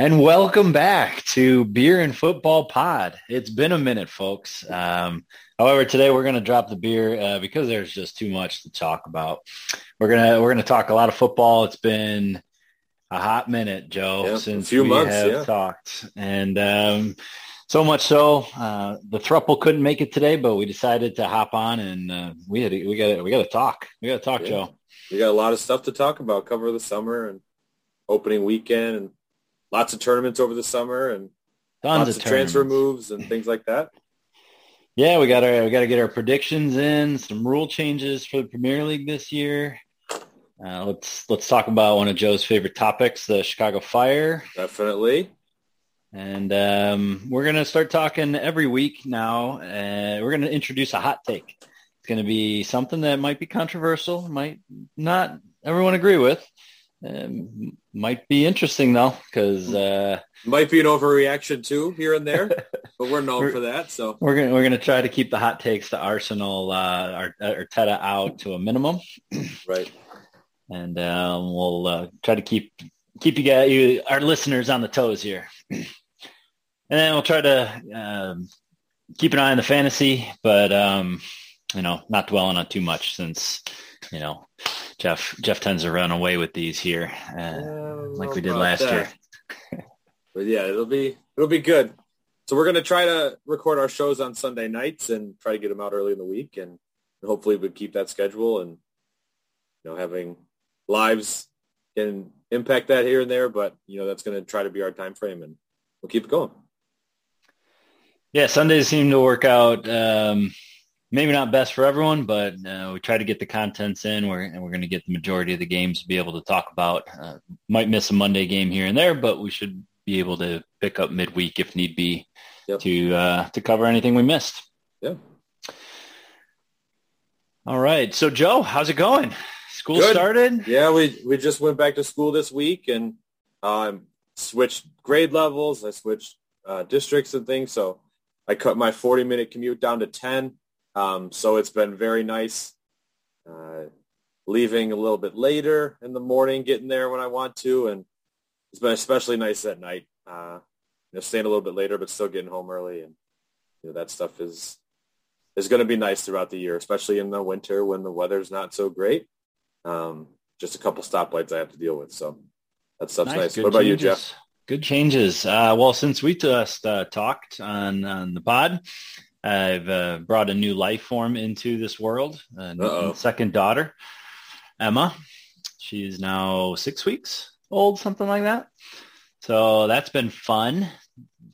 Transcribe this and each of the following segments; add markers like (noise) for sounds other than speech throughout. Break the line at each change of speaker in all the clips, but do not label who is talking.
And welcome back to Beer and Football Pod. It's been a minute, folks. Um, however, today we're going to drop the beer uh, because there's just too much to talk about. We're gonna we're gonna talk a lot of football. It's been a hot minute, Joe,
Yeah,
since we
months,
have
yeah.
talked, and um, so much so uh, the thruple couldn't make it today, but we decided to hop on and uh, we had we got we got to talk. We got to talk,
Yeah.
Joe.
We got a lot of stuff to talk about. Cover the summer and opening weekend, and lots of tournaments over the summer, and
Tons
lots
of
of transfer moves and things like that. (laughs)
Yeah, we got our we got to get our predictions in. Some rule changes for the Premier League this year. Uh, let's let's talk about one of Joe's favorite topics, the Chicago Fire,
Definitely.
and um, we're gonna start talking every week now. Uh, we're gonna introduce a hot take. It's gonna be something that might be controversial, might not everyone agree with. Um, might be interesting though, because uh,
Might be an overreaction too here and there, but we're known
We're-
for that. So
we're gonna we're gonna try to keep the hot takes to Arsenal, uh, Ar- Arteta out to a minimum. (clears throat)
right.
and um, we'll uh, try to keep keep you guys, you, our listeners, on the toes here. (clears throat) and then we'll try to um, keep an eye on the fantasy, but um, you know, not dwelling on too much since you know Jeff Jeff tends to run away with these here, uh, like we did last
that.
year.
But yeah, it'll be it'll be good. So we're gonna try to record our shows on Sunday nights and try to get them out early in the week, and hopefully we keep that schedule and you know having lives can impact that here and there, but you know that's gonna try to be our time frame, and we'll keep it going.
Yeah, Sundays seem to work out. Um, maybe not best for everyone, but uh, we try to get the contents in. We're and we're going to get the majority of the games to be able to talk about. Uh, might miss a Monday game here and there, but we should be able to pick up midweek if need be
Yep.
to uh, to cover anything we missed.
Yeah.
All right, so Joe, how's it going? School
Good.
started.
Yeah, we we just went back to school this week and um, switched grade levels. I switched uh, districts and things, so I cut my 40 minute commute down to 10. Um, so it's been very nice. Uh, leaving a little bit later in the morning, getting there when I want to, and it's been especially nice at night. Uh, you know, staying a little bit later, but still getting home early, and you know that stuff is is going to be nice throughout the year, especially in the winter when the weather's not so great. Um, just a couple stoplights I have to deal with, so that stuff's nice.
Good
What about you. Jeff?
Good changes. Uh, well, since we just uh, talked on, on the pod, I've uh, brought a new life form into this world. Second daughter, Emma. She's now six weeks old, something like that. So that's been fun.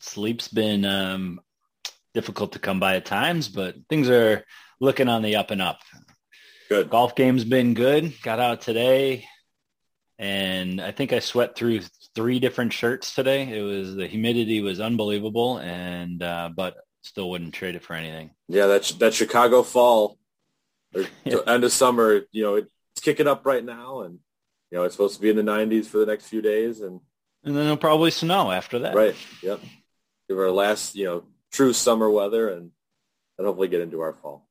Sleep's been um, difficult to come by at times, but things are looking on the up and up
Good.
golf game's been good. Got out today, and I think I sweat through three different shirts today. It was the humidity was unbelievable, and uh, but still wouldn't trade it for anything.
Yeah, that that Chicago fall or (laughs) end of summer, you know, it's kicking up right now, and you know it's supposed to be in the 90s for the next few days, and
And then it'll probably snow after that.
right, yep, give our last, you know, true summer weather, and and hopefully get into our fall.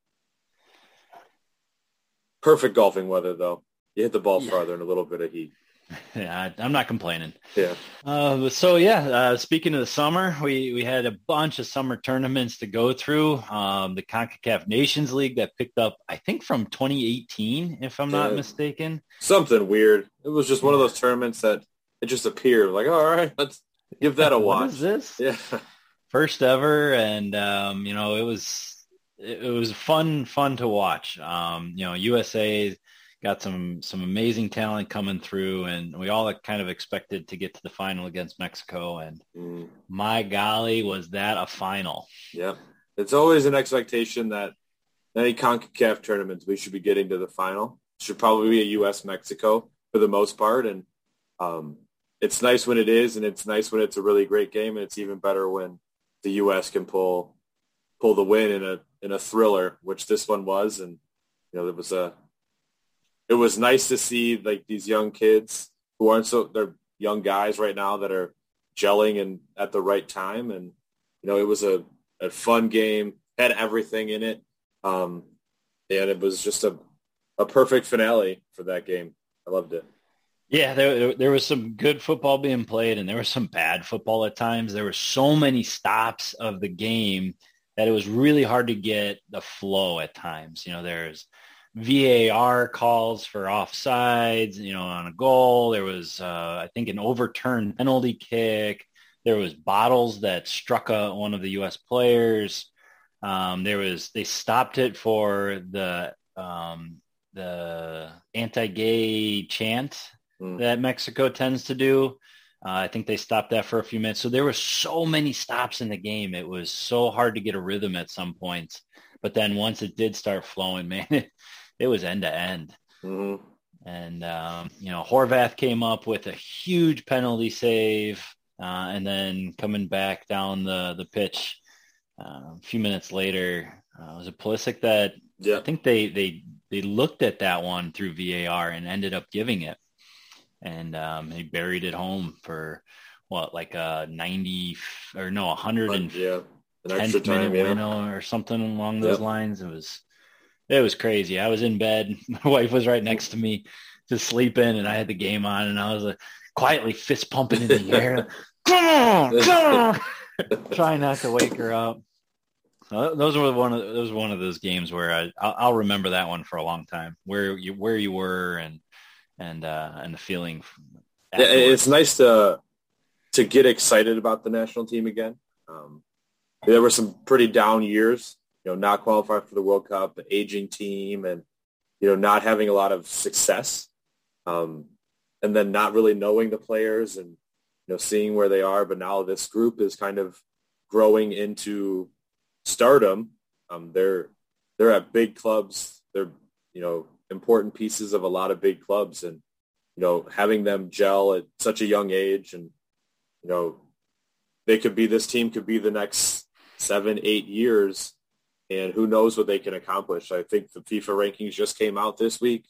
Perfect golfing weather, though. You hit the ball
Yeah.
farther in a little bit of heat. (laughs)
Yeah, I, I'm not complaining.
Yeah,
Uh, so yeah, uh, speaking of the summer, we, we had a bunch of summer tournaments to go through. Um, the CONCACAF Nations League that picked up, I think, from 2018, if I'm not
Yeah.
mistaken.
something weird. It was just one of those tournaments that it just appeared. Like, all right, let's give that a (laughs)
What
watch.
is this?
Yeah,
first ever and um, you know it was it, it was fun fun to watch um, you know usa got some some amazing talent coming through and we all kind of expected to get to the final against mexico and
Mm.
my golly was that a final
Yeah. It's always an expectation that any CONCACAF tournaments, we should be getting to the final. Should probably be a U.S.-Mexico for the most part. And um, it's nice when it is, and it's nice when it's a really great game, and it's even better when the U.S. can pull pull the win in a in a thriller, which this one was. And, you know, it was a it was nice to see like these young kids who aren't so they're young guys right now that are gelling and at the right time. And, you know, it was a a fun game, had everything in it. Um, and it was just a, a perfect finale for that game. I loved it.
Yeah, there there was some good football being played, and there was some bad football at times. There were so many stops of the game that it was really hard to get the flow at times. You know, there's VAR calls for offsides, you know, on a goal. There was, uh, I think, an overturned penalty kick. There was bottles that struck a, one of the U.S. players. Um, there was they stopped it for the um, the anti-gay chant mm. that Mexico tends to do. Uh, I think they stopped that for a few minutes. So there were so many stops in the game. It was so hard to get a rhythm at some points. But then once it did start flowing, (laughs) man, it, it was end to end. Mm-hmm. And, um, you know, Horvath came up with a huge penalty save. Uh, and then coming back down the, the pitch uh, a few minutes later, uh, was it Pulisic that yeah. I think they, they, they looked at that one through VAR and ended up giving it and um, he buried it home for what like a 90 or no 100 and
yeah an extra time
yeah. or something along those yep. lines it was it was crazy. I was in bed. (laughs) My wife was right next to me just sleeping and i had the game on and i was like quietly fist pumping in the air. (laughs) Come on come (laughs) on! Trying not to wake her up. So those were one of those one of those games where I I'll, I'll remember that one for a long time. Where you where you were and and uh, and the feeling.
Yeah, it's nice to to get excited about the national team again. Um, there were some pretty down years, you know, not qualifying for the World Cup, an aging team, and you know, not having a lot of success, um, and then not really knowing the players and you know seeing where they are. But now this group is kind of growing into stardom. Um, they're they're at big clubs. They're you know important pieces of a lot of big clubs and, you know, having them gel at such a young age and, you know, they could be, this team could be the next seven, eight years and who knows what they can accomplish. I think the FIFA rankings just came out this week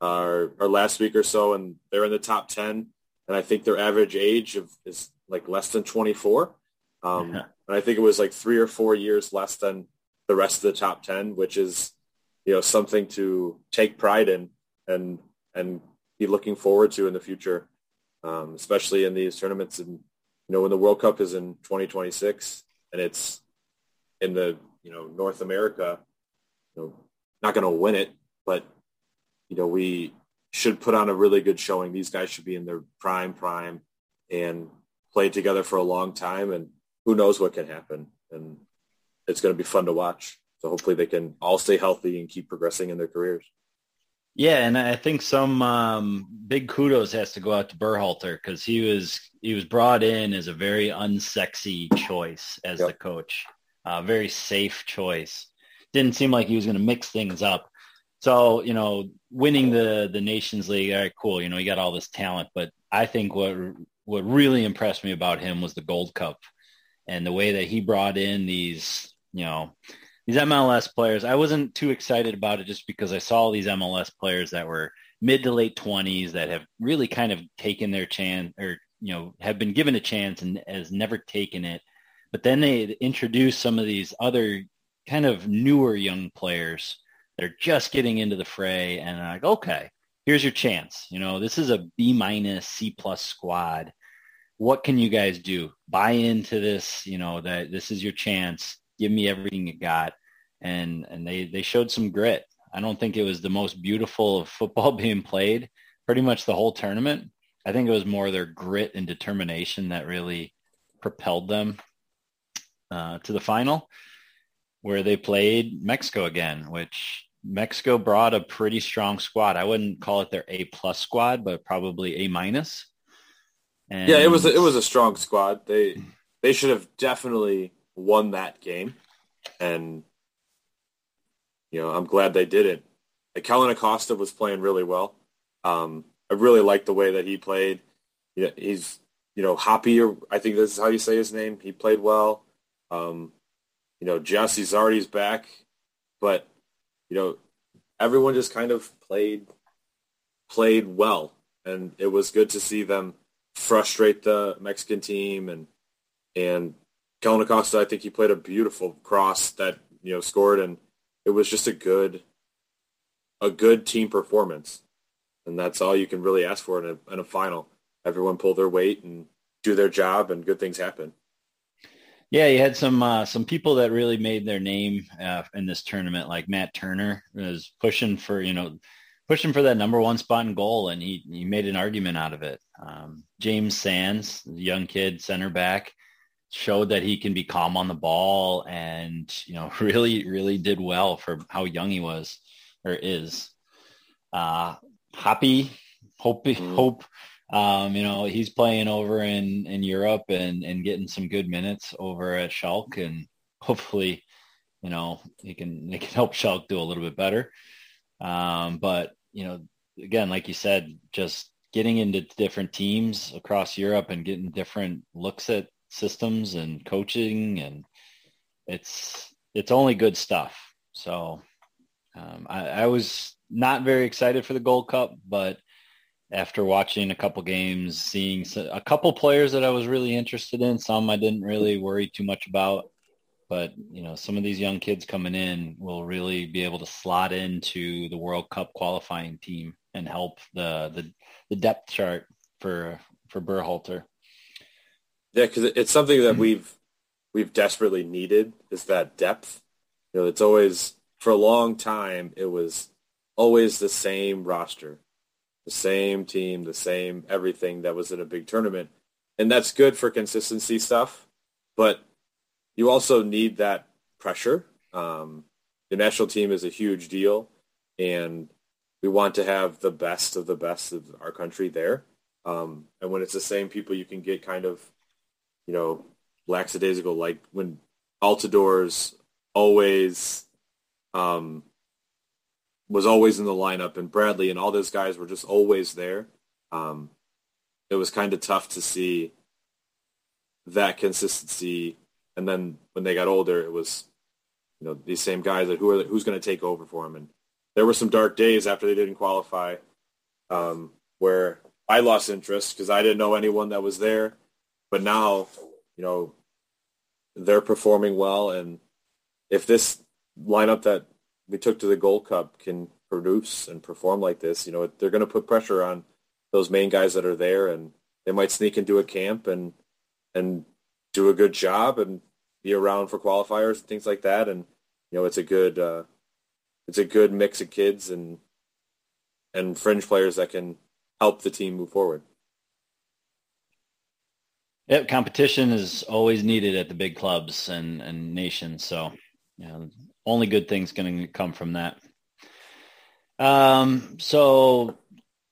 or, or last week or so, and they're in the top 10. And I think their average age of, is like less than 24. Um, yeah. And I think it was like three or four years less than the rest of the top 10, which is you know something to take pride in and and be looking forward to in the future, um, especially in these tournaments. And you know when the World Cup is in 2026 and it's in the you know North America, you know not going to win it, but you know we should put on a really good showing. These guys should be in their prime prime and play together for a long time. And who knows what can happen. And it's going to be fun to watch. So hopefully they can all stay healthy and keep progressing in their careers.
Yeah, and I think some um, big kudos has to go out to Berhalter because he was he was brought in as a very unsexy choice as yep. the coach, uh, very safe choice. Didn't seem like he was going to mix things up. So you know, winning the the Nations League, all right, cool. You know, he got all this talent, but I think what what really impressed me about him was the Gold Cup and the way that he brought in these, you know, these MLS players, I wasn't too excited about it just because I saw these MLS players that were mid to late 20s that have really kind of taken their chance or, you know, have been given a chance and has never taken it. But then they introduced some of these other kind of newer young players that are just getting into the fray and like, okay, here's your chance. You know, this is a B minus C plus squad. What can you guys do? Buy into this, you know, that this is your chance give me everything you got. And, and they, they showed some grit. I don't think it was the most beautiful of football (laughs) being played pretty much the whole tournament. I think it was more their grit and determination that really propelled them uh, to the final where they played Mexico again, which Mexico brought a pretty strong squad. I wouldn't call it their A plus squad, but probably A minus.
yeah, it was a, it was a strong squad. They they should have definitely won that game. And, you know, I'm glad they did it. Kellyn Acosta was playing really well. Um, I really liked the way that he played. He's, you know, Hoppe, or I think this is how you say his name. He played well. Um, you know, Gyasi Zardes back, but, you know, everyone just kind of played played well. And it was good to see them frustrate the Mexican team and and Kellyn Acosta, I think he played a beautiful cross that you know scored, and it was just a good, a good team performance. and that's all you can really ask for in a, in a final. Everyone pull their weight and do their job, and good things happen.
Yeah, you had some uh, some people that really made their name uh, in this tournament, like Matt Turner was pushing for you know pushing for that number one spot in goal, and he he made an argument out of it. Um, James Sands, young kid center back, showed that he can be calm on the ball, and you know (laughs) really really did well for how young he was or is. Uh, Hoppe, hope mm. hope um, you know, he's playing over in, in Europe and, and getting some good minutes over at Schalke and hopefully, you know, he can, he can help Schalke do a little bit better. Um, but, you know, again, like you said, just getting into different teams across Europe and getting different looks at systems and coaching and it's, it's only good stuff. So um, I, I was not very excited for the Gold Cup, but after watching a couple games, seeing a couple players that I was really interested in. Some I didn't really worry too much about, but you know, some of these young kids coming in will really be able to slot into the World Cup qualifying team and help the the, the depth chart for for Berhalter.
Yeah, because it's something that mm-hmm. we've we've desperately needed is that depth. You know, it's always for a long time it was always the same roster the same team, the same everything that was in a big tournament. And that's good for consistency stuff, but you also need that pressure. Um, the national team is a huge deal, and we want to have the best of the best of our country there. Um, and when it's the same people, you can get kind of, you know, lackadaisical, like when Altidores always um, was always in the lineup, and Bradley and all those guys were just always there. Um, it was kind of tough to see that consistency. And then when they got older, it was you know these same guys like who are who's going to take over for them. And there were some dark days after they didn't qualify, um, where I lost interest because I didn't know anyone that was there. But now, you know, they're performing well, and if this lineup that we took to the Gold Cup can produce and perform like this, you know, they're going to put pressure on those main guys that are there, and they might sneak into a camp and and do a good job and be around for qualifiers and things like that. And you know, it's a good uh, it's a good mix of kids and and fringe players that can help the team move forward.
Yep, competition is always needed at the big clubs and, and nations. So, you know, only good things going to come from that. Um, so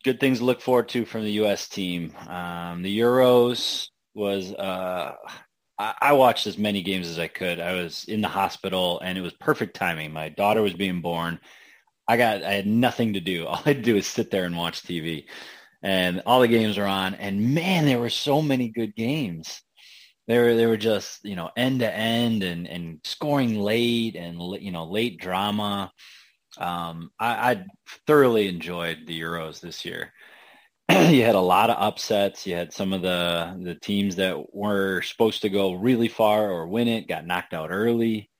good things to look forward to from the U.S. team. Um, the Euros was, uh, I, I watched as many games as I could. I was in the hospital and it was perfect timing. My daughter was being born. I got, I had nothing to do. (laughs) All I had to do was sit there and watch TV and all the games were on and man, there were so many good games they were they were just you know end to end and and scoring late and you know late drama. Um, I, I thoroughly enjoyed the Euros this year. (clears throat) you had a lot of upsets. You had some of the the teams that were supposed to go really far or win it got knocked out early.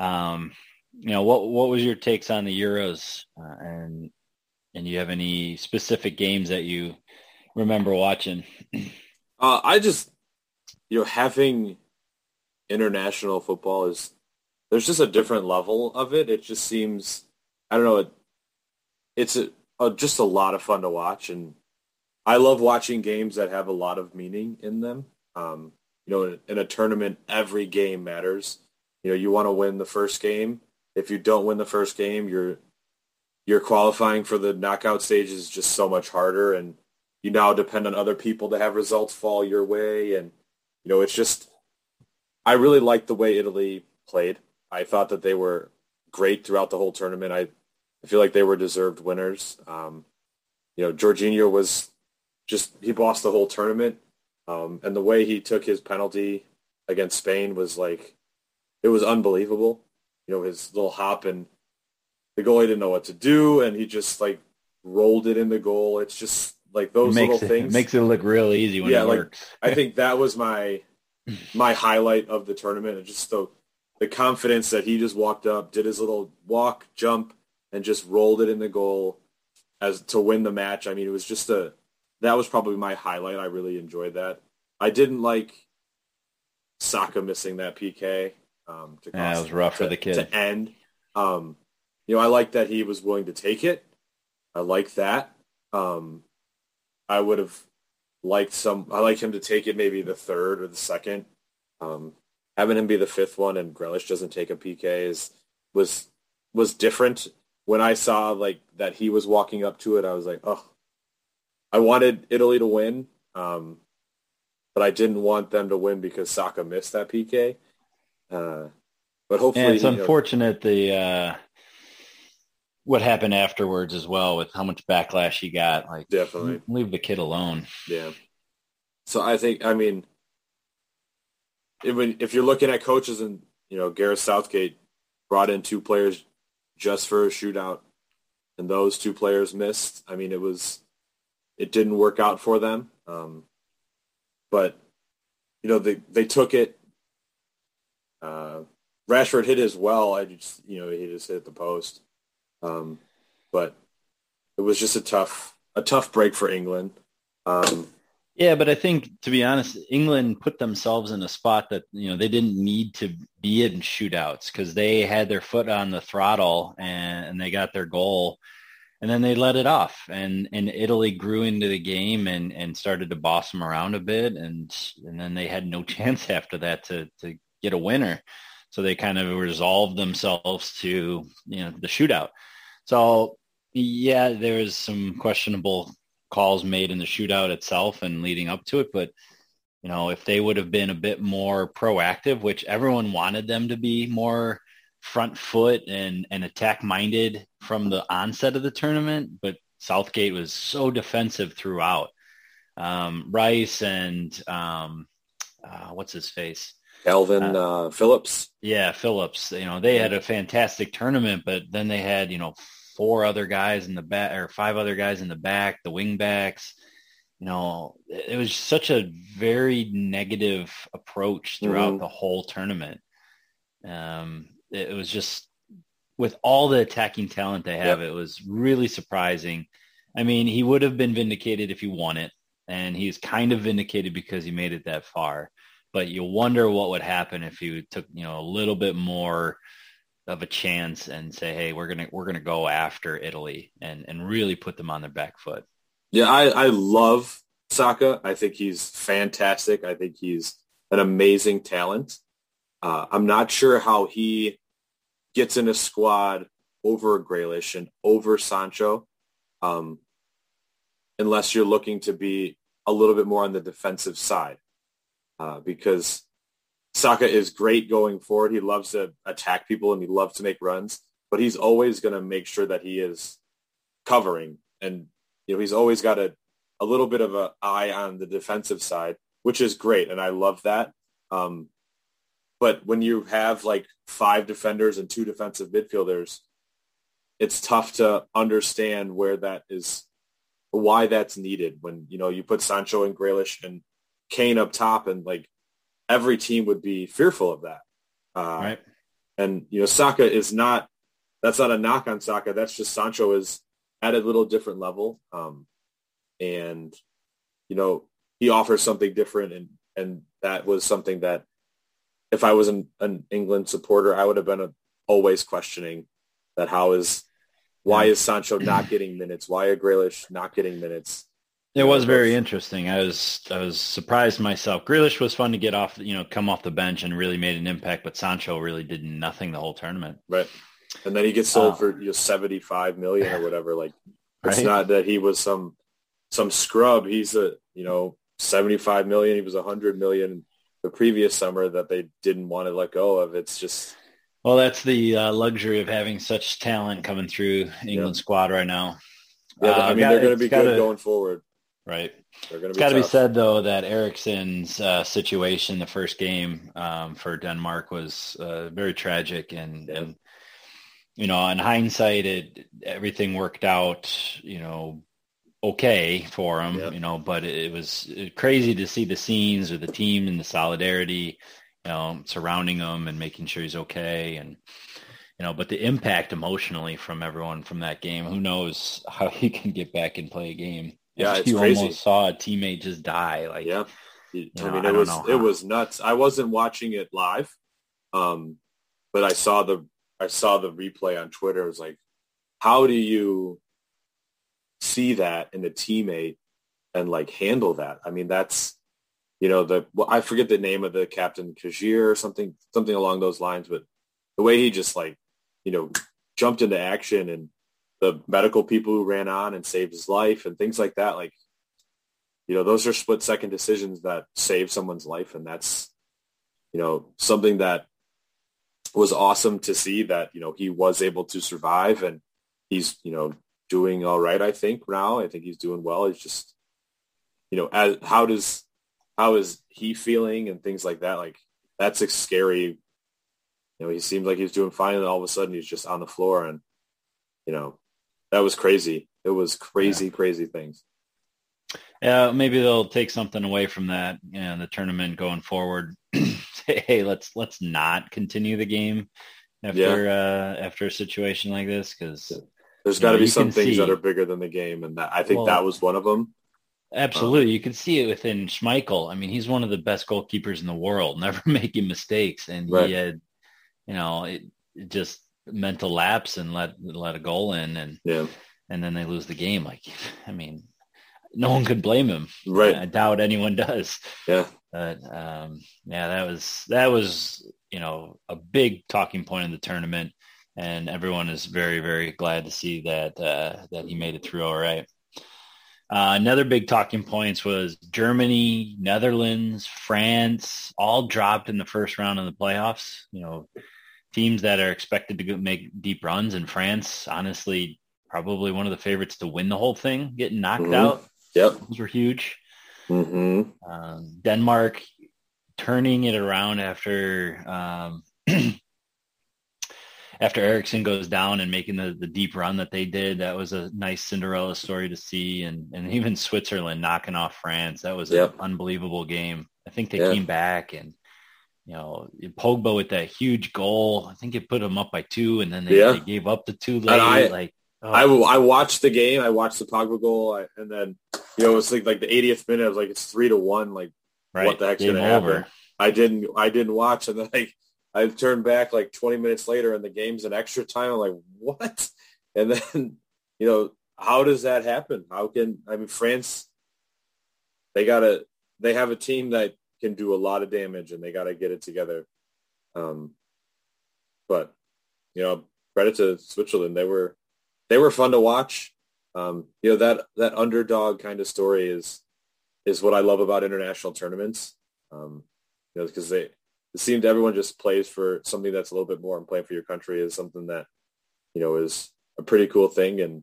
Um, you know what what was your takes on the Euros uh, and and you have any specific games that you remember watching? (clears throat)
Uh, I just you know, having international football is there's just a different level of it. It just seems I don't know. It, it's a, a, just a lot of fun to watch, and I love watching games that have a lot of meaning in them. Um, you know, in, in a tournament, every game matters. You know, you want to win the first game. If you don't win the first game, you're you're qualifying for the knockout stage is just so much harder, and you now depend on other people to have results fall your way, and you know, it's just I really liked the way Italy played. I thought that they were great throughout the whole tournament. I, I feel like they were deserved winners. Um, you know, Jorginho was just he bossed the whole tournament, um, and the way he took his penalty against Spain was like it was unbelievable. You know, his little hop and the goalie didn't know what to do, and he just like rolled it in the goal. It's just like those
little
it, things
makes it look real easy when yeah, it
like,
works.
I think that was my my highlight of the tournament, and just the the confidence that he just walked up, did his little walk, jump, and just rolled it in the goal. as to win the match. I mean, it was just a that was probably my highlight. I really enjoyed that. I didn't like Saka missing that PK. Um,
to yeah, it was rough
to,
for the kid
to end. Um, you know, I like that he was willing to take it. I like that. Um, I would have liked some. I like him to take it maybe the third or the second. Um, having him be the fifth one and Grealish doesn't take a PK is was was different. When I saw like that he was walking up to it, I was like, oh, I wanted Italy to win, um, but I didn't want them to win because Saka missed that PK. Uh, but hopefully,
and it's unfortunate know, the uh, what happened afterwards as well with how much backlash he got. Like,
definitely
leave the kid alone.
Yeah. So I think, I mean, if, if you're looking at coaches and you know Gareth Southgate brought in two players just for a shootout, and those two players missed. I mean, it was it didn't work out for them. Um, but you know they they took it. Uh, Rashford hit as well. I just you know he just hit the post. Um, but it was just a tough a tough break for England. Um,
yeah, but I think to be honest, England put themselves in a spot that you know they didn't need to be in shootouts because they had their foot on the throttle and, and they got their goal, and then they let it off, and and Italy grew into the game and and started to boss them around a bit, and and then they had no (laughs) chance after that to to get a winner, so they kind of resolved themselves to you know the shootout. So yeah, there was some questionable calls made in the shootout itself and leading up to it, but you know, if they would have been a bit more proactive, which everyone wanted them to be more front foot and, and attack minded from the onset of the tournament, but Southgate was so defensive throughout. Um, Rice and um, uh, what's his face?
Kalvin uh, uh, Phillips.
Yeah, Phillips. You know, they had a fantastic tournament, but then they had, you know, four other guys in the back or five other guys in the back, the wing backs. You know, it was such a very negative approach throughout mm-hmm. the whole tournament. Um, it, was just with all the attacking talent they have, yep. it was really surprising. I mean, he would have been vindicated if he won it, and he's kind of vindicated because he made it that far but you wonder what would happen if you took you know a little bit more of a chance and say, hey, we're gonna we're gonna go after Italy and and really put them on their back foot.
Yeah, I, I love Saka. I think he's fantastic. I think he's an amazing talent. Uh, I'm not sure how he gets in a squad over Grealish and over Sancho, um, unless you're looking to be a little bit more on the defensive side uh, because Saka is great going forward. He loves to attack people and he loves to make runs, but he's always going to make sure that he is covering. And, you know, he's always got a, a little bit of an eye on the defensive side, which is great. And I love that. Um, but when you have like five defenders and two defensive midfielders, it's tough to understand where that is, why that's needed when, you know, you put Sancho and Grealish and Kane up top, and like every team would be fearful of that. Uh, right. And you know, Saka is not. That's not a knock on Saka. That's just Sancho is at a little different level, um, and you know he offers something different, and and that was something that if I was an, an England supporter, I would have been a, always questioning that how is why is Sancho not getting minutes? Why are Grealish not getting minutes?
It was very interesting. I was I was surprised myself. Grealish was fun to get off, you know, come off the bench and really made an impact, but Sancho really did nothing the whole tournament.
Right. And then he gets sold uh, for you know, 75 million or whatever. Like (laughs) it's right? not that he was some some scrub. He's a, you know, 75 million. He was a 100 million the previous summer that they didn't want to let go of. It's just
well, that's the uh, luxury of having such talent coming through England yeah. squad right now.
Yeah, uh, I mean, they're going to be good going forward.
Right. It's got to be said though that Eriksen's uh, situation, the first game um, for Denmark, was uh, very tragic, and, yeah. and you know, in hindsight, it everything worked out, you know, okay for him, you know, but it, it was crazy to see the scenes of the team and the solidarity, you know, surrounding him and making sure he's okay, and you know, but the impact emotionally from everyone from that game, who knows how (laughs) he can get back and play a game.
Yeah, it's
you
crazy.
almost saw a teammate just die. Like,
Yeah.
You
I
know,
mean, it
don't
was it was nuts. I wasn't watching it live, um, but I saw the I saw the replay on Twitter. It was like, how do you see that in a teammate and like handle that? I mean, that's you know the well, I forget the name of the captain, Kjær or something something along those lines, but the way he just like you know jumped into action and the medical people who ran on and saved his life and things like that, like you know, those are split second decisions that save someone's life. And that's, you know, something that was awesome to see that, you know, he was able to survive and he's, you know, doing all right, I think now. I think he's doing well. He's just, you know, as, how does, how is he feeling and things like that? Like that's a scary, you know, he seemed like he was doing fine and all of a sudden he's just on the floor and, you know, that was crazy. It was crazy, crazy things.
Yeah, maybe they'll take something away from that in the tournament going forward. Say, (clears throat) hey, let's let's not continue the game after uh, after a situation like this because
there's got to be some things that are bigger than the game, and that I think
Well-
that was one of them.
absolutely you can see it within Schmeichel. I mean, he's one of the best goalkeepers in the world, (laughs) never making mistakes, and
Right.
he had, you know, it, it just mental lapse and let let a goal in, and
Yeah,
and then they lose the game. Like, (laughs) I mean, no one could blame him.
right.
I doubt anyone does.
Yeah,
But um, yeah, that was that was you know a big talking point in the tournament, and everyone is very very glad to see that uh, that he made it through all right. Uh, another big talking points was Germany, Netherlands, France, all dropped in the first round of the playoffs. You know, teams that are expected to make deep runs, in France, honestly, probably one of the favorites to win the whole thing, getting knocked
Mhm.
out.
yep.
Those were huge.
hmm
Um, Denmark turning it around after um, (clears throat) after Eriksen goes down and making the, the deep run that they did. That was a nice Cinderella story to see, and and (laughs) even Switzerland knocking off France. That was
Yep.
an unbelievable game. I think they
Yeah.
came back and. You know, Pogba with that huge goal. I think it put them up by two, and then they,
Yeah.
they gave up the two late.
I-
like, oh,
I I watched the game. I watched the Pogba goal, I, and then you know it's like like the 80th minute. I was like, it's three to one. Like
right,
what the heck's
game
gonna happen? I didn't I didn't watch, and then (laughs) like I turned back like 20 minutes later, and the game's an extra time. I'm like, what? (laughs) And then you know how does that happen? How can I mean France? They gotta they have a team that can do a lot of damage, and they got to get it together. Um, but you know, credit to Switzerland. They were they were fun to watch. Um, you know that that underdog kind of story is is what I love about international tournaments. Um, you know, because they it seemed everyone just plays for something that's a little bit more, and playing for your country is something that you know is a pretty cool thing, and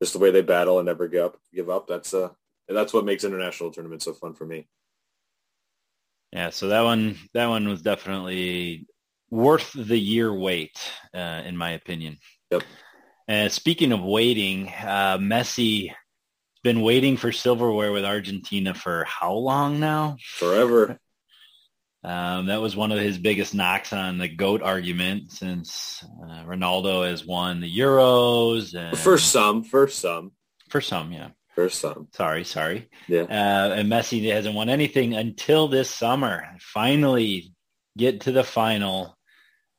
just the way they battle and never give up. Give up. That's uh, and that's what makes international tournaments so fun for me.
Yeah, so that one that one was definitely worth the year wait, uh, in my opinion.
Yep.
And speaking of waiting, uh, Messi has been waiting for silverware with Argentina for how long now?
Forever.
Um, that was one of his biggest knocks on the GOAT argument since uh, Ronaldo has won the Euros. And
For some, for some,
for some, yeah.
Some.
Sorry, sorry.
Yeah.
Uh, and Messi hasn't won anything until this summer. Finally get to the final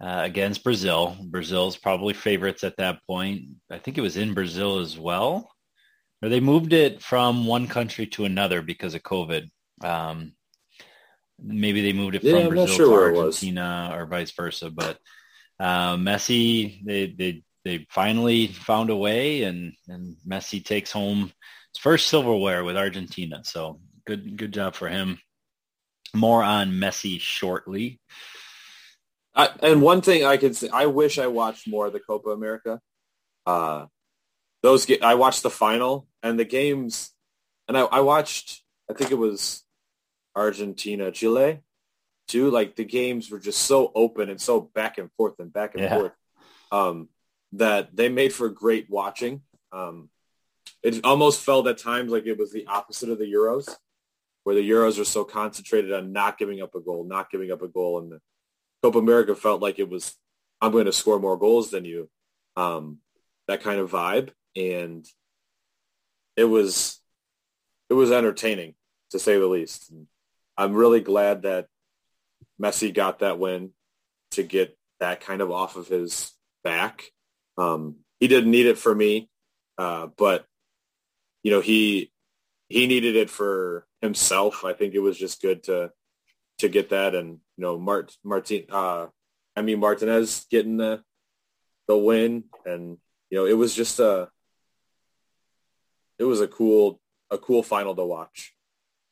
uh, against Brazil. Brazil's probably favorites at that point. I think it was in Brazil as well. Or they moved it from one country to another because of COVID. Um, maybe they moved it
Yeah,
from
I'm
Brazil
sure
to. Argentina or vice versa. But uh, Messi, they, they, they finally found a way and, and Messi takes home first silverware with Argentina. So good, good job for him. More on Messi shortly.
I, and one thing I could say, I wish I watched more of the Copa America. Uh, those ga- I watched the final and the games, and I, I watched. I think it was Argentina, Chile, too. Like the games were just so open and so back and forth and back and
Yeah.
forth um, that they made for great watching. Um, it almost felt at times like it was the opposite of the Euros, where the Euros are so concentrated on not giving up a goal, not giving up a goal, and the Copa America felt like it was I'm going to score more goals than you. Um, that kind of vibe. And it was, it was entertaining to say the least. And I'm really glad that Messi got that win to get that kind of off of his back. Um, he didn't need it for me, uh, but you know he he needed it for himself. I think it was just good to to get that, and you know Mart Martin uh, I mean Martinez getting the the win, and you know it was just a it was a cool a cool final to watch.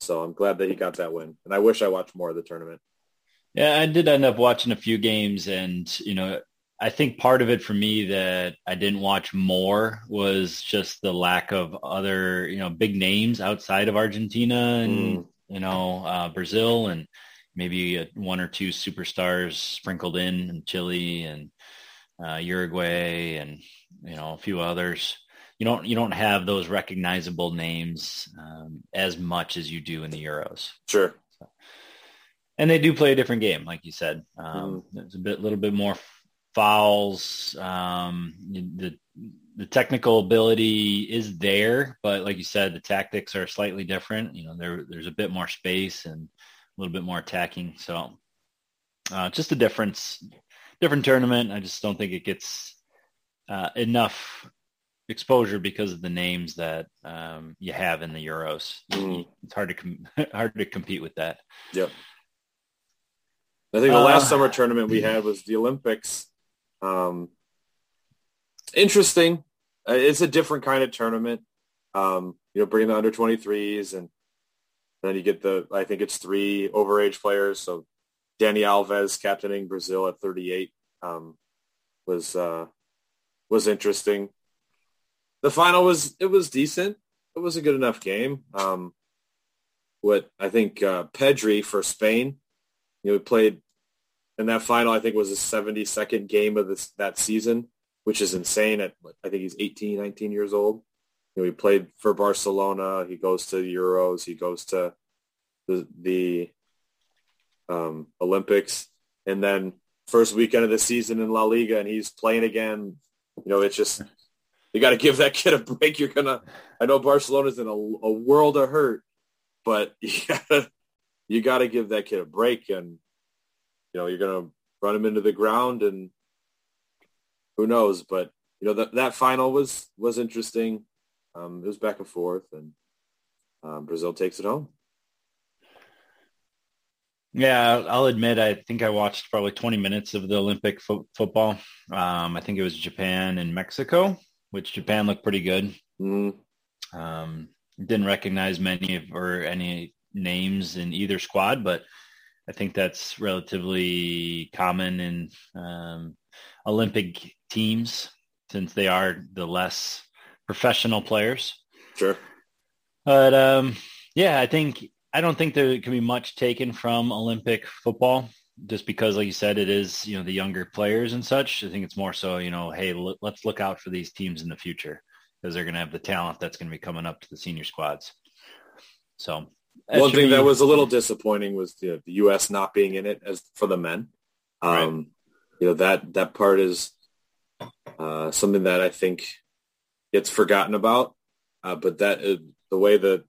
So I'm glad that he got that win, and I wish I watched more of the tournament.
Yeah, I did end up watching a few games, and you know, I think part of it for me that I didn't watch more was just the lack of other, you know, big names outside of Argentina and mm. you know uh, Brazil, and maybe a, one or two superstars sprinkled in, in Chile and uh, Uruguay, and you know a few others you don't you don't have those recognizable names um, as much as you do in the Euros.
Sure. So,
and they do play a different game, like you said. Um, mm. It's a bit, little bit more fouls. Um, the the technical ability is there, but like you said, the tactics are slightly different. You know, there there's a bit more space and a little bit more attacking. So, uh, just a difference, different tournament. I just don't think it gets uh, enough exposure because of the names that um, you have in the Euros. Mm. It's hard to com- (laughs) hard to compete with that.
Yep. I think the last uh, summer tournament we had was the Olympics. Um, interesting. Uh, it's a different kind of tournament. Um, you know, bring the under 23s and then you get the, I think it's three overage players. So Dani Alves captaining Brazil at 38 um, was, uh, was interesting the final was it was decent. It was a good enough game. Um, what I think uh, Pedri for Spain, you know, he played in that final. I think was his 72nd game of this that season, which is insane. At I think he's 18, 19 years old. You know, he played for Barcelona. He goes to the Euros. He goes to the the um, Olympics, and then first weekend of the season in La Liga, and he's playing again. You know, it's just you got to give that kid a break. You're gonna. I know Barcelona's in a, a world of hurt, but (laughs) you gotta you got to give that kid a break, and you know you're gonna run him into the ground, and who knows? But you know that that final was was interesting. Um, it was back and forth, and um, Brazil takes it home.
Yeah, I'll admit, I think I watched probably 20 minutes of the Olympic fo- football. Um, I think it was Japan and Mexico which Japan looked pretty good. Mm. Um, didn't recognize many of or any names in either squad, but I think that's relatively common in um, Olympic teams since they are the less professional players.
Sure.
But um, yeah, I think I don't think there can be much taken from Olympic football just because, like you said, it is you know the younger players and such. I think it's more so you know, hey, look, let's look out for these teams in the future because they're going to have the talent that's going to be coming up to the senior squads. So
one thing be... that was a little disappointing was the, the U.S. not being in it as for the men. Um, right. You know that that part is uh, something that I think gets forgotten about. Uh, but that uh, the way that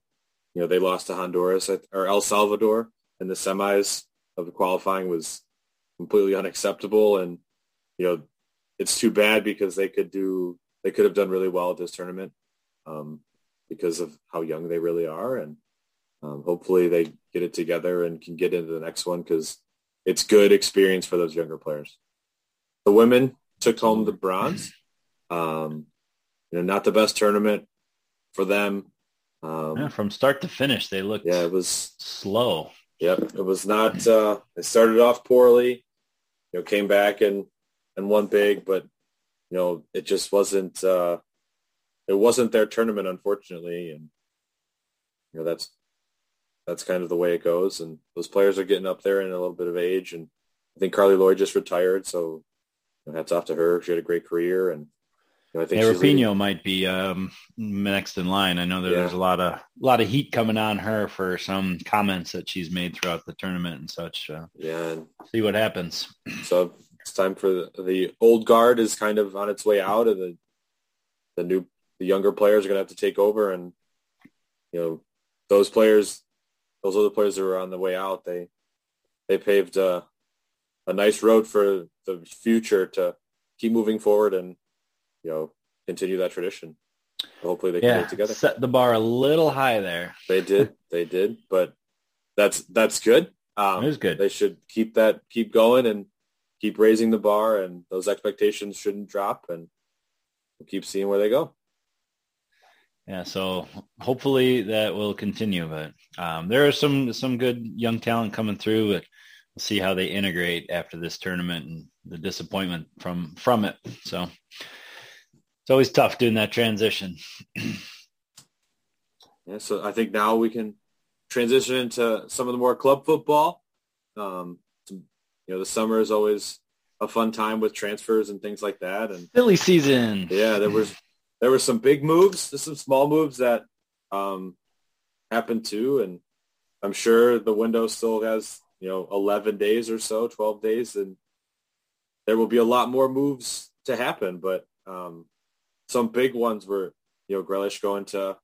you know they lost to Honduras or El Salvador in the semis of the qualifying was completely unacceptable. And, you know, it's too bad because they could do, they could have done really well at this tournament um, because of how young they really are. And um, hopefully they get it together and can get into the next one because it's good experience for those younger players. The women took home the bronze. Um, you know, not the best tournament for them.
Um, yeah, from start to finish, they looked
yeah, it was
slow.
Yep, it was not. Uh, it started off poorly, you know, came back and and won big, but you know, it just wasn't. Uh, it wasn't their tournament, unfortunately, and you know that's that's kind of the way it goes. And those players are getting up there in a little bit of age, and I think Carli Lloyd just retired, so you know, hats off to her. She had a great career, and
I think Rapinoe might be um, next in line. I know that yeah. there's a lot of a lot of heat coming on her for some comments that she's made throughout the tournament and such. Uh,
yeah,
see what happens.
So It's time for the, the old guard is kind of on its way out, and the the new the younger players are going to have to take over, and you know those players, those other players that were on the way out, they they paved a, a nice road for the future to keep moving forward and you know continue that tradition. Hopefully they can
Yeah,
get together.
set the bar a little high there.
They did, (laughs) they did, but that's that's good. Um,
It was good.
They should keep that, keep going, and keep raising the bar, and those expectations shouldn't drop, and we'll keep seeing where they go.
Yeah, so hopefully that will continue. But um, there are some some good young talent coming through. But we'll see how they integrate after this tournament and the disappointment from from it. So it's always tough doing that transition. (clears throat)
Yeah, so I think now we can transition into some of the more club football. Um, some- you know, the summer is always a fun time with transfers and things like that, and
Philly season.
Yeah, there was there were some big moves, there's some small moves that um, happened too, and I'm sure the window still has you know 11 days or so, 12 days, and there will be a lot more moves to happen. But um, some big ones were you know Grealish going to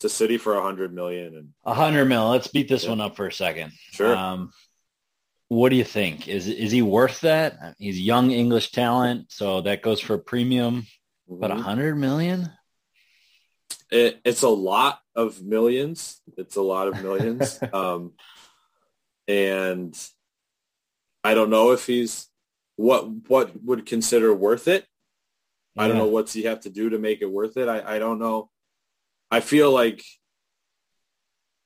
to City for a hundred million, and
A hundred mil. Let's beat this
Yeah.
one up for a second.
sure,
Um, what do you think? Is is he worth that? He's young English talent, so that goes for a premium. But a hundred million?
it, it's a lot of millions. It's a lot of millions. (laughs) um, and I don't know if he's what what would consider worth it. I don't know what's he have to do to make it worth it. I, I don't know. I feel like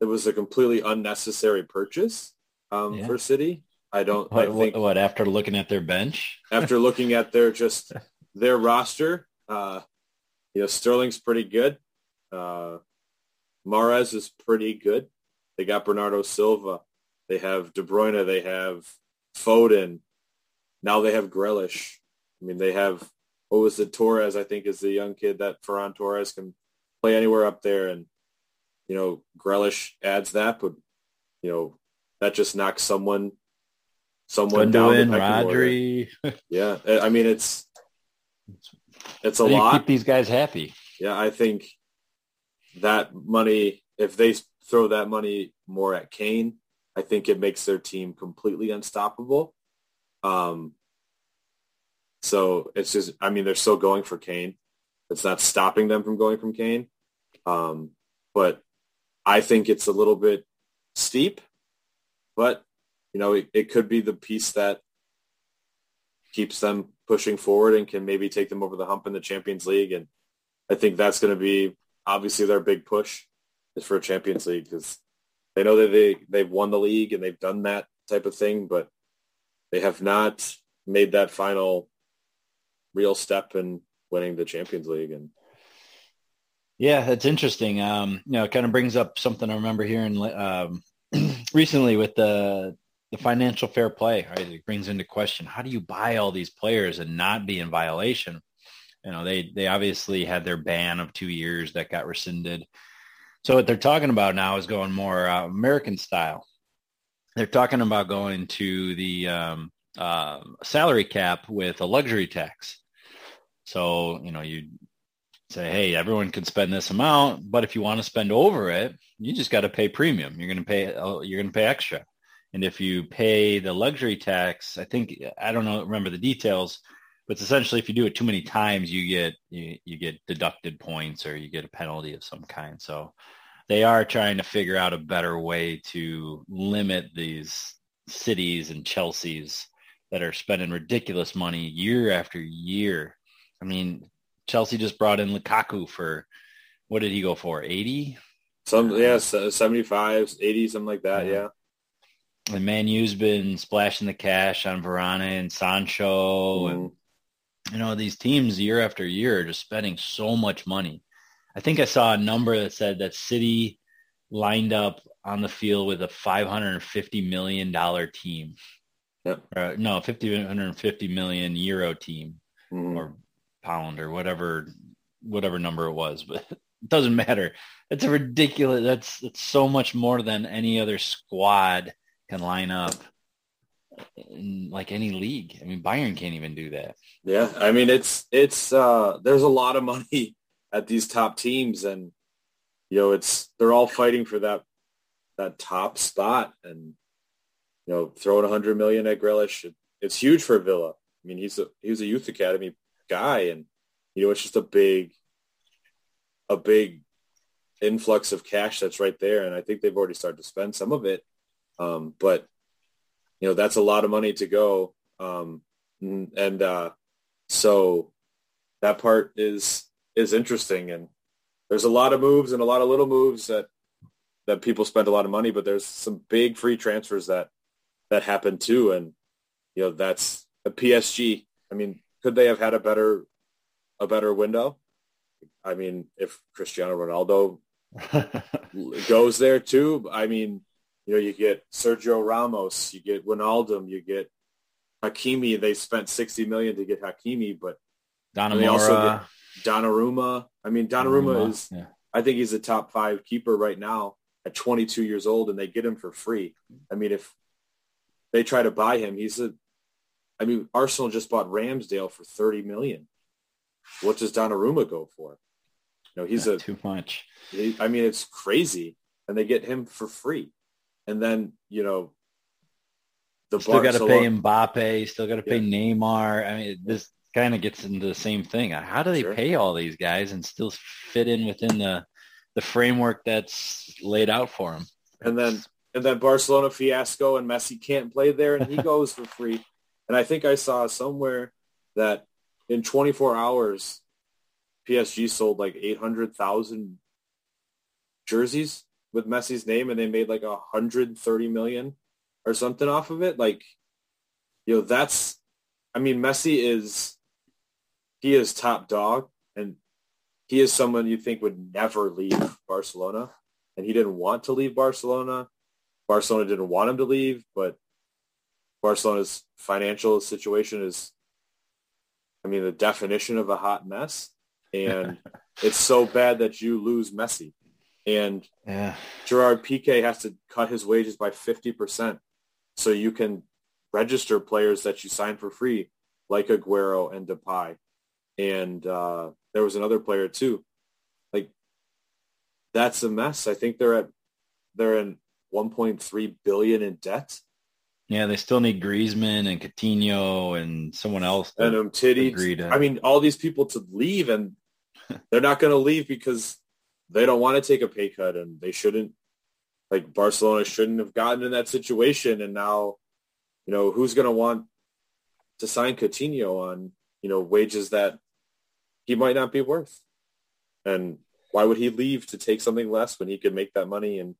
it was a completely unnecessary purchase um,
Yeah.
for City. I don't. I think
what, what after looking at their bench?
after looking at their just (laughs) their roster, uh, you know, Sterling's pretty good. Uh, Mahrez is pretty good. They got Bernardo Silva. They have De Bruyne. They have Foden. Now they have Grealish. I mean, they have what was it? Torres, I think, is the young kid that Ferran Torres can play anywhere up there, and you know, Grealish adds that, but you know, that just knocks someone someone down the
Gundogan,
pecking order.
Rodri. (laughs)
Yeah, I mean it's it's a
How do you
lot.
keep these guys happy?
Yeah, I think that money, if they throw that money more at Kane, I think it makes their team completely unstoppable. Um, so it's just, I mean, they're still going for Kane. It's not stopping them from going from Kane. Um, but I think it's a little bit steep, but you know, it, it could be the piece that keeps them pushing forward and can maybe take them over the hump in the Champions League. And I think that's going to be obviously their big push is for a Champions League because they know that they, they've won the league and they've done that type of thing, but they have not made that final real step in winning the Champions League. And
Yeah, that's interesting. Um, you know, it kind of brings up something I remember hearing um, (clears throat) recently with the the financial fair play. Right, it brings into question how do you buy all these players and not be in violation? You know, they they obviously had their ban of two years that got rescinded. So what they're talking about now is going more uh, American style. They're talking about going to the um, uh, salary cap with a luxury tax. So you know you say, hey, everyone can spend this amount, but if you want to spend over it, you just got to pay premium. You're going to pay uh, you're going to pay extra. And if you pay the luxury tax, I think I don't know remember the details, but it's essentially if you do it too many times, you get you, you get deducted points or you get a penalty of some kind. So they are trying to figure out a better way to limit these cities and Chelsea's that are spending ridiculous money year after year. I mean, Chelsea just brought in Lukaku for what did he go for? 80?
some, yeah, uh, 75, 80, something like that.
Yeah.
Yeah.
And Man U's been splashing the cash on Varane and Sancho and
Mhm.
you know, these teams year after year are just spending so much money. I think I saw a number that said that City lined up on the field with a $550 million team.
Yep.
Uh, no, 550 million euro team
Mhm.
or pound or whatever, whatever number it was, but (laughs) it doesn't matter. It's a ridiculous. That's, it's so much more than any other squad can line up. in like any league. I mean, Bayern can't even do that.
Yeah, I mean it's it's uh there's a lot of money (laughs) at these top teams, and you know it's they're all fighting for that that top spot, and you know throwing a hundred million at Grealish, it's huge for Villa. I mean he's a he's a youth academy guy, and you know it's just a big a big influx of cash that's right there, and I think they've already started to spend some of it. Um, but you know that's a lot of money to go, um, and uh, so that part is is interesting, and there's a lot of moves and a lot of little moves that that people spend a lot of money, but there's some big free transfers that that happen too, and you know that's a PSG. I mean, could they have had a better a better window? I mean, if Cristiano Ronaldo (laughs) goes there too. I mean, you know, you get Sergio Ramos, you get Wijnaldum, you get Hakimi. They spent sixty million to get Hakimi, but
Donnarumma. They also get
Donnarumma. I mean, Donnarumma, Donnarumma is. Yeah. I think he's a top five keeper right now at 22 years old, and they get him for free. I mean, if they try to buy him, he's a. I mean, Arsenal just bought Ramsdale for 30 million. What does Donnarumma go for? You know, he's
Not
a
too much.
He, I mean, it's crazy, and they get him for free, and then you know,
the still got to pay Mbappe, still got to pay yeah. Neymar. I mean, this kind of gets into the same thing. How do they sure. pay all these guys and still fit in within the the framework that's laid out for them?
And then and then Barcelona fiasco and Messi can't play there, and he (laughs) goes for free. And I think I saw somewhere that in 24 hours PSG sold like 800,000 jerseys with Messi's name and they made like 130 million or something off of it. Like, you know, that's, I mean, Messi is, he is top dog and he is someone you think would never leave Barcelona and he didn't want to leave Barcelona. Barcelona didn't want him to leave, but Barcelona's financial situation is, I mean, the definition of a hot mess and (laughs) it's so bad that you lose Messi. And
yeah.
Gerard Piqué has to cut his wages by 50% so you can register players that you sign for free, like Aguero and Depay. And uh, there was another player too. Like that's a mess. I think they're at they're in 1.3 billion in debt.
Yeah, they still need Griezmann and Coutinho and someone else.
And Umtiti. I mean, all these people to leave, and (laughs) they're not going to leave because they don't want to take a pay cut, and they shouldn't. Like Barcelona shouldn't have gotten in that situation, and now, you know, who's going to want to sign Coutinho on you know wages that he might not be worth, and why would he leave to take something less when he could make that money and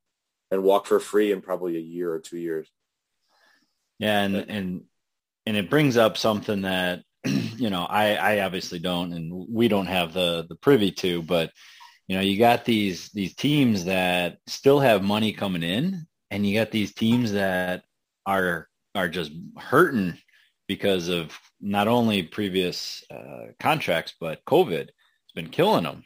and walk for free in probably a year or two years?
Yeah, and and and it brings up something that (clears throat) you know I I obviously don't, and we don't have the the privy to, but you know you got these these teams that still have money coming in, and you got these teams that are are just hurting because of not only previous uh, contracts but COVID. It's been killing them.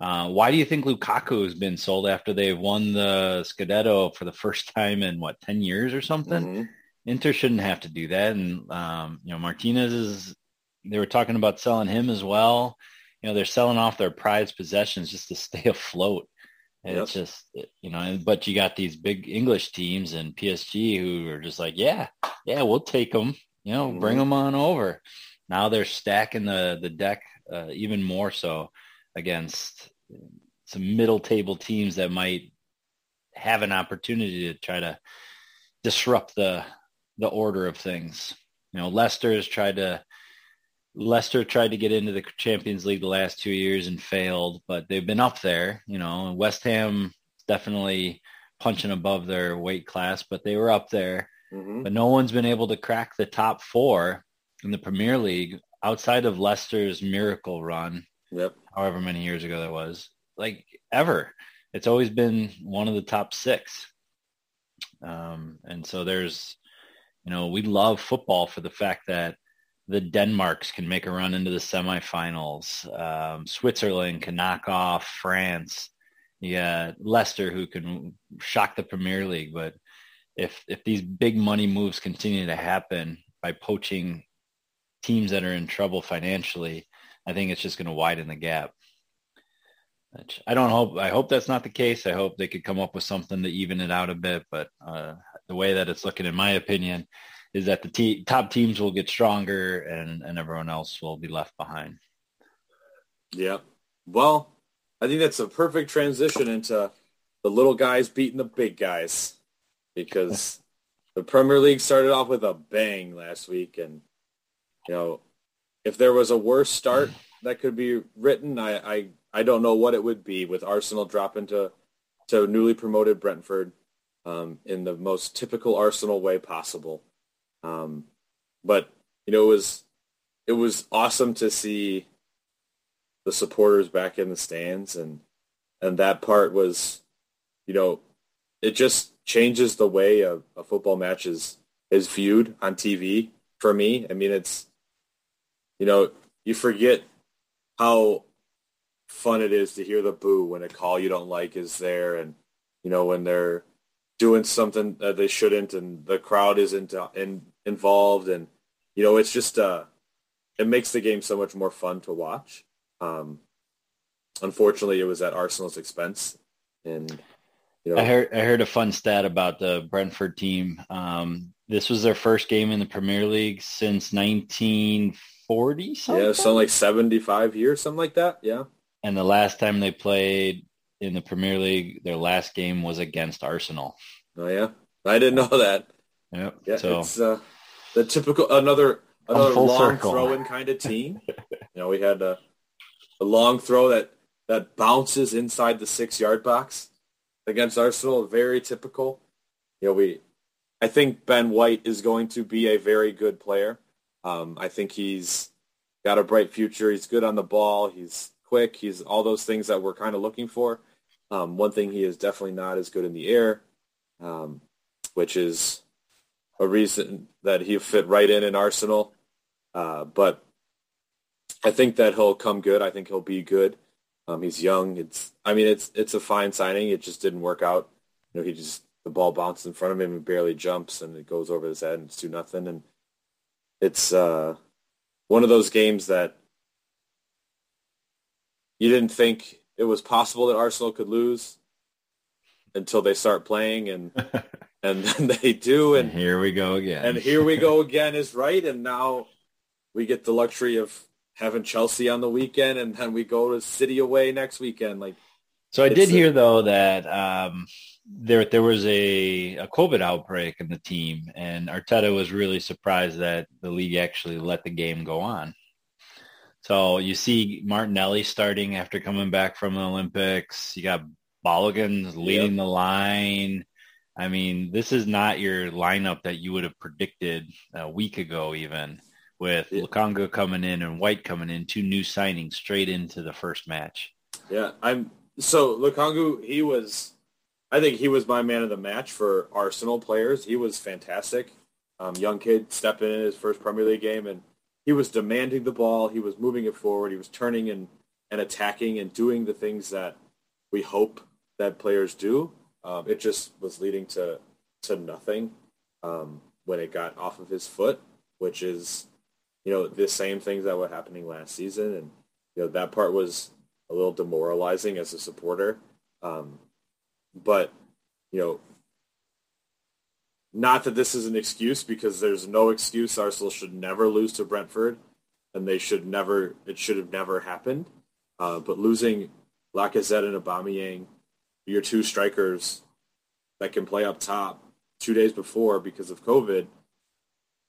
Uh, why do you think Lukaku has been sold after they've won the Scudetto for the first time in what ten years or something? Mm-hmm. Inter shouldn't have to do that. And, um, you know, Martinez is, they were talking about selling him as well. You know, they're selling off their prized possessions just to (laughs) stay afloat. And yep. it's just, you know, but you got these big English teams and PSG who are just like, yeah, yeah, we'll take them, you know, mm-hmm. bring them on over. Now they're stacking the, the deck uh, even more so against some middle table teams that might have an opportunity to try to disrupt the the order of things. You know, Leicester has tried to Leicester tried to get into the Champions League the last two years and failed, but they've been up there. You know, West Ham definitely punching above their weight class, but they were up there. Mm-hmm. But no one's been able to crack the top four in the Premier League outside of Leicester's miracle run.
Yep.
However many years ago that was, like ever. It's always been one of the top six. Um, and so there's you know, we love football for the fact that the Denmarks can make a run into the semifinals. Um, Switzerland can knock off France. Got Leicester who can shock the Premier League, but if if these big money moves continue to happen by poaching teams that are in trouble financially, I think it's just going to widen the gap. I don't hope. I hope that's not the case. I hope they could come up with something to even it out a bit. But uh, the way that it's looking, in my opinion, is that the te- top teams will get stronger and and everyone else will be left behind.
Yeah. Well, I think that's a perfect transition into the little guys beating the big guys because (laughs) the Premier League started off with a bang last week, and you know, if there was a worse start that could be written, I I, I don't know what it would be with Arsenal dropping to to newly promoted Brentford um, in the most typical Arsenal way possible. Um, but you know, it was it was awesome to see the supporters back in the stands, and and that part was, you know, it just changes the way a, a football match is is viewed on TV for me. I mean, it's you know, you forget how fun it is to hear the boo when a call you don't like is there, and you know when they're doing something that they shouldn't, and the crowd isn't uh, in, involved, and you know it's just uh, it makes the game so much more fun to watch. Um, unfortunately, it was at Arsenal's expense, and
you know, I heard I heard a fun stat about the Brentford team. Um, this was their first game in the Premier League since 1940. Something?
Yeah, something like 75 years, something like that. Yeah.
And the last time they played in the Premier League, their last game was against Arsenal.
Oh yeah, I didn't know that.
Yep.
Yeah, so, it's uh, the typical another another long throwing kind of team. (laughs) you know, we had a, a long throw that that bounces inside the six yard box against Arsenal. Very typical. You know, we. I think Ben White is going to be a very good player. Um, I think he's got a bright future. He's good on the ball. He's quick. He's all those things that we're kind of looking for. Um, one thing he is definitely not as good in the air, um, which is a reason that he'll fit right in in Arsenal. Uh, but I think that he'll come good. I think he'll be good. Um, he's young. It's I mean it's it's a fine signing. It just didn't work out. You know, he just the ball bounced in front of him and barely jumps and it goes over his head and it's two nothing. And it's uh, one of those games that you didn't think it was possible that Arsenal could lose until they start playing and (laughs) and (laughs) then they do and,
and here we go again.
And here we go (laughs) again is right and now we get the luxury of having Chelsea on the weekend and then we go to City away next weekend. Like,
so I did hear though that um, there there was a, a COVID outbreak in the team, and Arteta was really surprised that the league actually let the game go on. So you see Martinelli starting after coming back from the Olympics. You got Balogun leading yep. the line. I mean, this is not your lineup that you would have predicted a week ago, even with yeah. Lokonga coming in and White coming in, two new signings straight into the first match.
Yeah, I'm so Lokonga. He was, I think he was my man of the match for Arsenal players. He was fantastic. Um, young kid stepping in his first Premier League game, and he was demanding the ball. He was moving it forward. He was turning and and attacking and doing the things that we hope that players do. Um, it just was leading to to nothing um, when it got off of his foot, which is you know, the same things that were happening last season. And, you know, that part was a little demoralizing as a supporter. Um, but, you know, not that this is an excuse because there's no excuse. Arsenal should never lose to Brentford and they should never, it should have never happened. Uh, but losing Lacazette and Aubameyang, your two strikers that can play up top two days before because of COVID,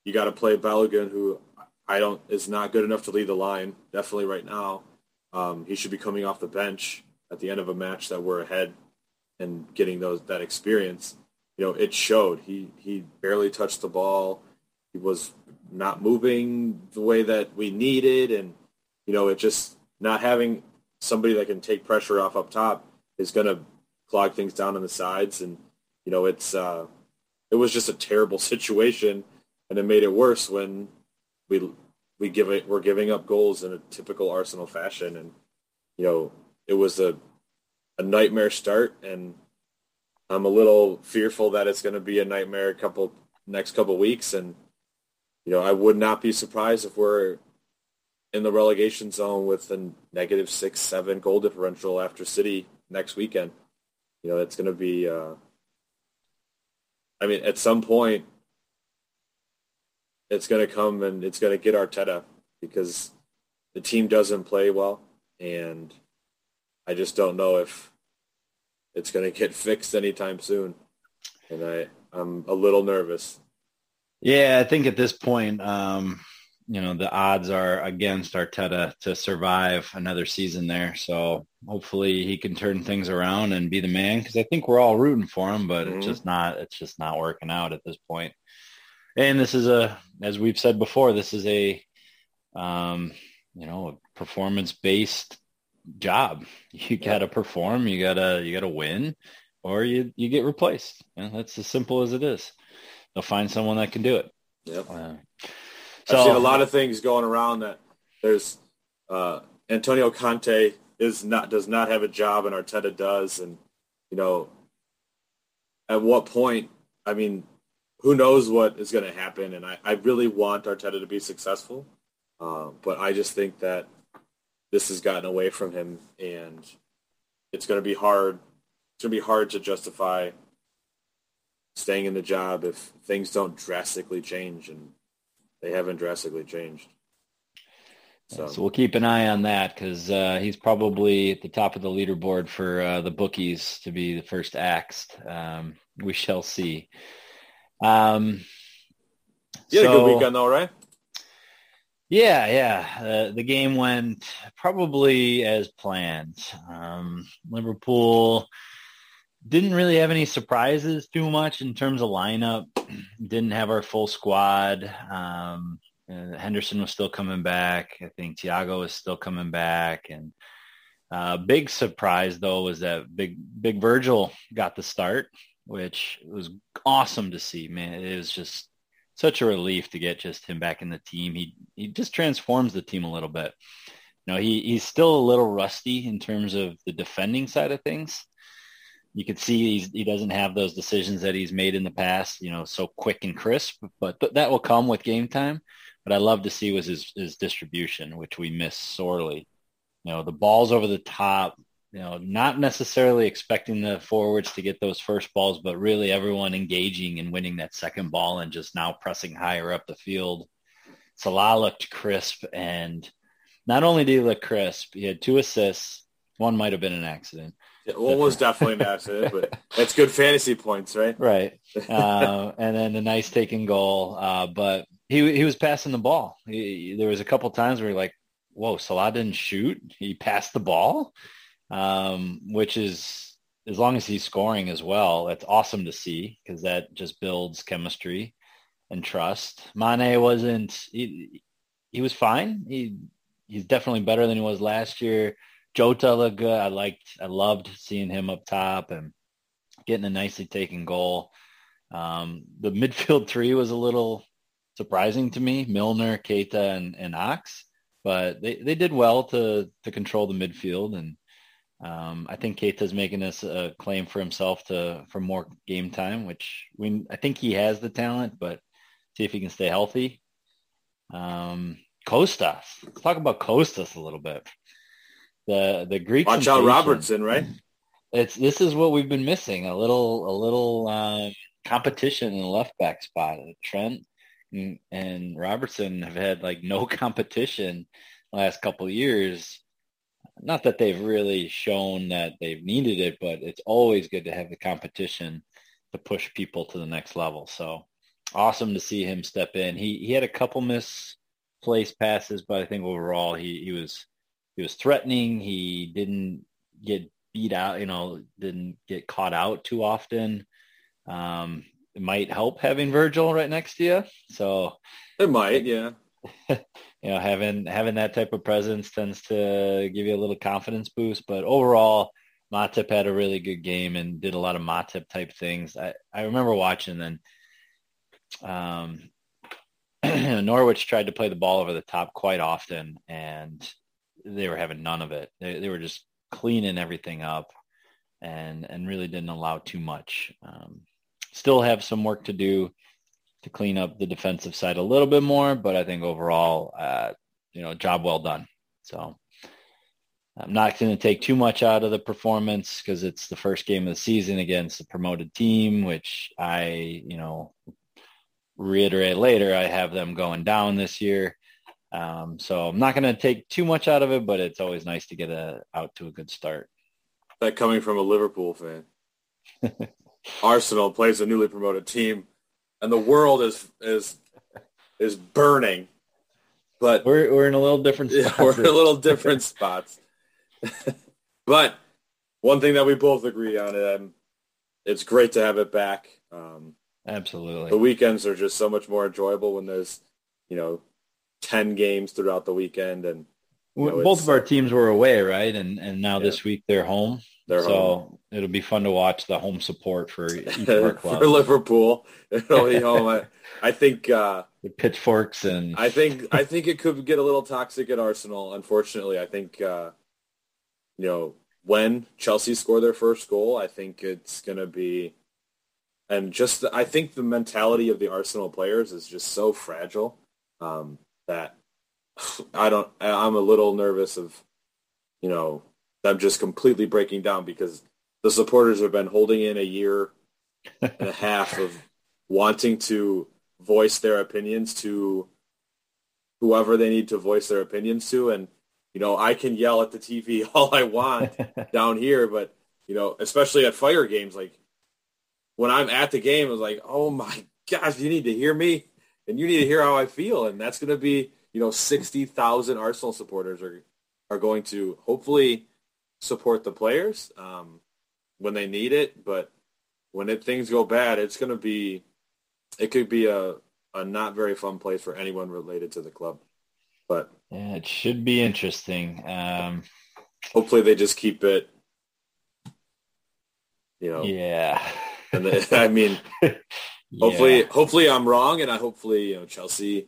you got to play Balogun, who I don't is not good enough to lead the line. Definitely right now, um, he should be coming off the bench at the end of a match that we're ahead and getting those that experience. You know, it showed. He he barely touched the ball. He was not moving the way that we needed, and you know, it just not having somebody that can take pressure off up top is going to clog things down on the sides, and you know, it's uh, it was just a terrible (laughs) situation, and it made it worse when we we give it we're giving up goals in a typical Arsenal fashion, and you know it was a a nightmare start, and I'm a little fearful that it's going to be a nightmare couple next couple weeks, and you know I would not be surprised if we're in the relegation zone with a negative six seven goal differential after City next weekend. You know it's going to be. Uh, I mean, at some point, it's going to come and it's going to get Arteta because the team doesn't play well, and I just don't know if it's going to get (laughs) fixed anytime soon. And I, I'm a little nervous.
Yeah, I think at this point, um, you know, the odds are against Arteta to survive another season there. So hopefully he can turn things around and be the man because I think we're all rooting for him, but mm-hmm. it's just not, it's just not working out at this point. And this is a, as we've said before, this is a, um, you know, a performance based job. (laughs) You got to perform. You gotta you gotta win, or you you get replaced. And that's as simple as it is. They'll find someone that can do it.
Yep. Uh, so, I've seen a lot of things going around that there's uh, Antonio Conte is not does not have a job and Arteta does, and you know, at what point? I mean, who knows what is going to happen? And I, I really want Arteta to be successful, uh, but I just think that this has gotten away from him, and it's going to be hard. It's going to be hard to justify staying in the job if things don't drastically change, and they haven't drastically changed.
So, so we'll keep an eye on that because uh, he's probably at the top of the leaderboard for uh, the bookies to be the first axed. Um, we shall see. Um,
you had so, a good weekend though, right?
Yeah, yeah. Uh, the game went probably as planned. Um, Liverpool didn't really have any surprises too much in terms of lineup. (clears throat) Didn't have our full squad. Um, Henderson was still coming back. I think Thiago was still coming back. And uh, big surprise though was that big big Virgil got the start, which was awesome to see. Man, it was just such a relief to get just him back in the team. He he just transforms the team a little bit. You know, he he's still a little rusty in terms of the defending side of things. You can see he doesn't have those decisions that he's made in the past, you know, so quick and crisp, but th- that will come with game time. But I love to see was his, his distribution, which we miss sorely. You know, the balls over the top, you know, not necessarily expecting the forwards to get those first balls, but really everyone engaging and winning that second ball and just now pressing higher up the field. Salah looked crisp and not only did he look crisp, he had two assists. One might have been an accident.
One was definitely (laughs) an accident, but that's good fantasy points, right?
Right. (laughs) Uh, and then a nice taking goal. Uh, but he he was passing the ball. He, there was a couple times where you're like, whoa, Salah didn't shoot. He passed the ball um, which is as long as he's scoring as well, that's awesome to see because that just builds chemistry and trust. Mane wasn't he, he was fine. He he's definitely better than he was last year. Jota looked good. I liked I loved seeing him up top and getting a nicely taken goal. Um, the (laughs) midfield three was a little surprising to me. Milner, Keita, and, and Ox, but they, they did well to to control the midfield and um, I think Keita's making this a claim for himself to for more game time, which we I think he has the talent, but see if he can stay healthy. Um, Kostas, let's talk about Kostas a little bit. The the Greek
watch out Robertson, right?
It's this is what we've been missing a little a little um, competition in the left back spot. Trent and, and Robertson have had like no (laughs) competition last couple years not that they've really shown that they've needed it, but it's always good to have the competition to push people to the next level. So awesome to see him step in. He he had a couple misplaced passes, but I think overall he, he was he was threatening. He didn't get beat out, you know, didn't get caught out too often. Um, it might help having Virgil right next to you. So
it might, yeah. (laughs)
you know, having having that type of presence tends to give you a little confidence boost. But overall, Matip had a really good game and did a lot of Matip type things. I, I remember watching then um, (clears throat) Norwich tried to play the ball over the top quite often and they were having none of it. They, they were just cleaning everything up. and and really didn't allow too much. Um, still have some work to do to clean up the defensive side a little bit more, but I think overall, uh, you know, job well done. So I'm not going to take too much out of the performance because it's the first game of the season against a promoted team, which I, you know, reiterate later, I have them going down this year. Um, so I'm not going to take too much out of it, but it's always nice to get a, out to a good start.
That coming from a Liverpool fan. (laughs) Arsenal plays a newly promoted team, and the world is is is burning. But
we're we're in a little different.
Spots. we're in a little different spots. (laughs) but one thing that we both agree on, and it's great to have it back. Um,
Absolutely.
The weekends are just so much more enjoyable when there's, you know, 10 games throughout the weekend. And
you know, both of our teams were away, right? And and now yeah. this week they're home. They're so home. it'll be fun to watch the home support for (laughs) each of our clubs.
for Liverpool. It'll be (laughs) home. I, I think uh,
the pitchforks and
I think I (laughs) think it could get a little toxic at Arsenal. Unfortunately, I think uh, you know when Chelsea score their first goal, I think it's going to be and just the, I think the mentality of the Arsenal players is just so fragile um, that I don't. I'm a little nervous of, you know, them just completely breaking down because the supporters have been holding in a year and a half of wanting to voice their opinions to whoever they need to voice their opinions to, and you know, I can yell at the TV (laughs) all I want (laughs) down here, but you know, especially at fire games, like when I'm at the game, I was like, oh my gosh, you need to hear me and you need to hear how I feel. And that's going to be, you know, 60,000 Arsenal supporters are, are going to hopefully support the players um, when they need it. But when it, things go bad, it's going to be, it could be a, a not very fun place for anyone related to the club. But
yeah, it should be interesting. Um,
hopefully they just keep it, you know.
Yeah.
And the, (laughs) I mean, hopefully, yeah. hopefully I'm wrong, and I hopefully you know Chelsea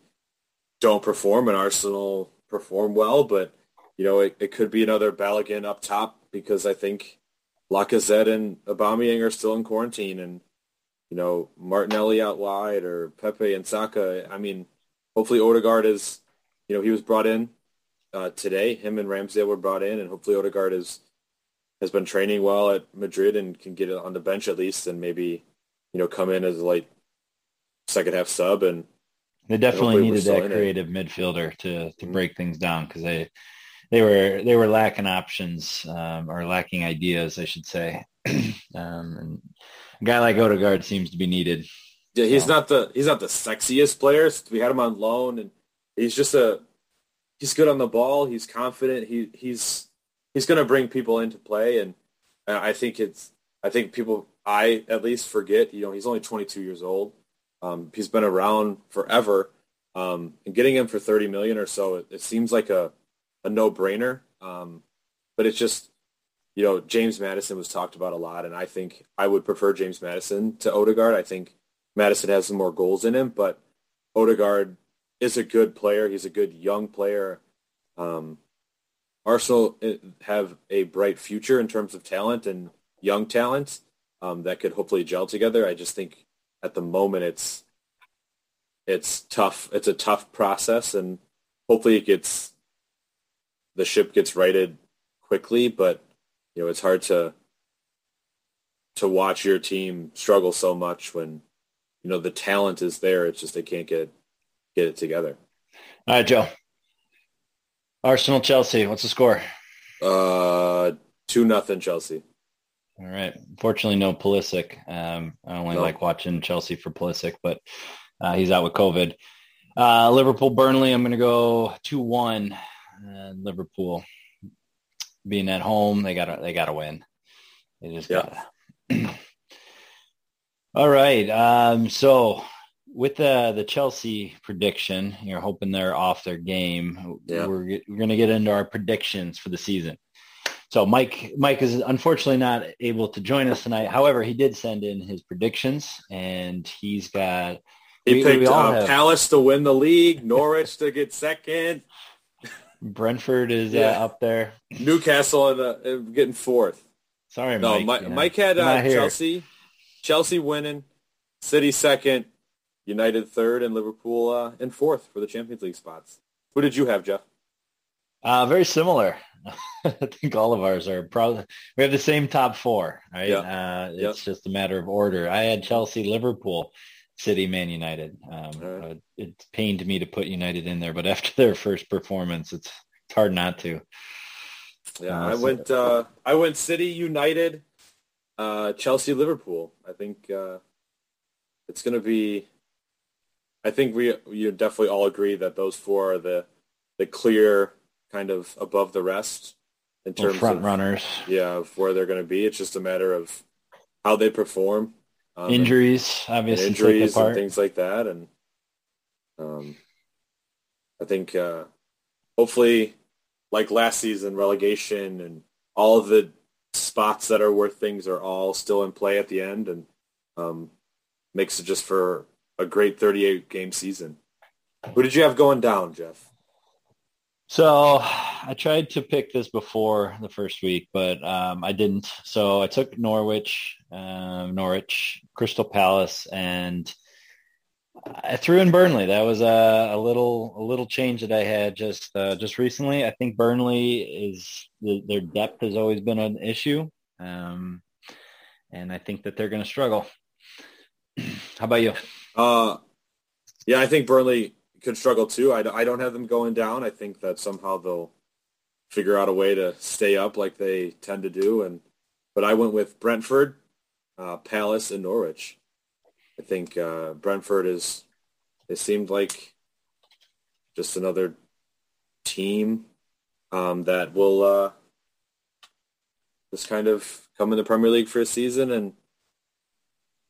don't perform and Arsenal perform well, but you know it, it could be another Balogun up top because I think Lacazette and Aubameyang are still in quarantine, and you know Martinelli out wide or Pepe and Saka. I mean, hopefully Odegaard is, you know, he was brought in uh, today. Him and Ramsdale were brought in, and hopefully Odegaard is has been training well at Madrid and can get it on the bench at least, and maybe you know come in as a like second half sub. And
they definitely needed that creative it. midfielder to to mm-hmm. break things down because they they were they were lacking options um, or lacking ideas, I should say. (clears throat) um, and a guy like Odegaard seems to be needed.
Yeah, he's so. not the he's not the sexiest player. We had him on loan, and he's just a he's good on the ball. He's confident. He he's he's going to bring people into play, and I think it's I think people I at least forget. You know, he's only 22 years old. Um, he's been around forever, um, and getting him for 30 million or so, it, it seems like a a no brainer. Um, but it's just you know James Maddison was talked about a lot, and I think I would prefer James Maddison to Odegaard. I think Maddison has some more goals in him, but Odegaard is a good player. He's a good young player. Um, Arsenal eh, have a bright future in terms of talent and young talent um, that could hopefully gel together. I just think at the moment it's it's tough. It's a tough process, and hopefully it gets the ship gets righted quickly. But you know, it's hard to to watch your team struggle so much when you know the talent is there. It's just they can't get get it together.
All right, Joe. Arsenal Chelsea. What's the score?
Uh, two nothing Chelsea.
All right. Unfortunately, no Pulisic. Um, I only no. like watching Chelsea for Pulisic, but uh, he's out with COVID. Uh, Liverpool Burnley. I'm going to go two one. Uh, Liverpool being at home, they got to they got to win. They just got to. (clears throat) All right. Um, so with the the Chelsea prediction, you're hoping they're off their game. Yeah. We're we're going to get into our predictions for the season. So Mike Mike is unfortunately not able to join us tonight. However, he did send in his predictions, and he's got.
He we, picked we uh, have, Palace to win the league, Norwich to get second.
Brentford is uh, yeah. uh, up there.
Newcastle in the, uh, getting fourth.
Sorry,
no,
Mike.
Mike,
you know,
Mike had uh. Chelsea, Chelsea winning, City second, United third, and Liverpool uh, in fourth for the Champions League spots. Who did you have, Jeff?
Uh, very similar. (laughs) I think all of ours are probably we have the same top four, right?
Yeah.
Uh, it's just a matter of order. I had Chelsea, Liverpool, City, Man United. Um,
right.
uh, it pained me to put United in there, but (laughs) after their first performance, it's it's hard not to.
Yeah,
Uh,
I
so-
went. Uh, I went City, United, uh, Chelsea, Liverpool. I think uh, it's going to be. I think we you definitely all agree that those four are the the clear kind of above the rest in
Well,
terms
front
of front
runners,
yeah of where they're going to be. It's just a matter of how they perform, um,
injuries,
and
obviously take
injuries and things like that, and um, I think uh, hopefully, like last season, relegation and all of the spots that are worth things are all still in play at the end, and um, makes it just for a great 38 game season. Who did you have going down, Jeff?
So I tried to pick this before the first week, but um, I didn't. So I took Norwich, um, Norwich, Crystal Palace, and I threw in Burnley. That was a, a little a little change that I had just uh, just recently. I think Burnley is the, their depth has always been an issue, um, and I think that they're going to struggle. (clears throat) How about you?
Uh, yeah, I think Burnley could struggle too. I, I don't have them going down. I think that somehow they'll figure out a way to stay up like they tend to do. And but I went with Brentford, uh, Palace, and Norwich. I think uh, Brentford is. It seemed like just another team um, that will uh, just kind of come in the Premier League for a season and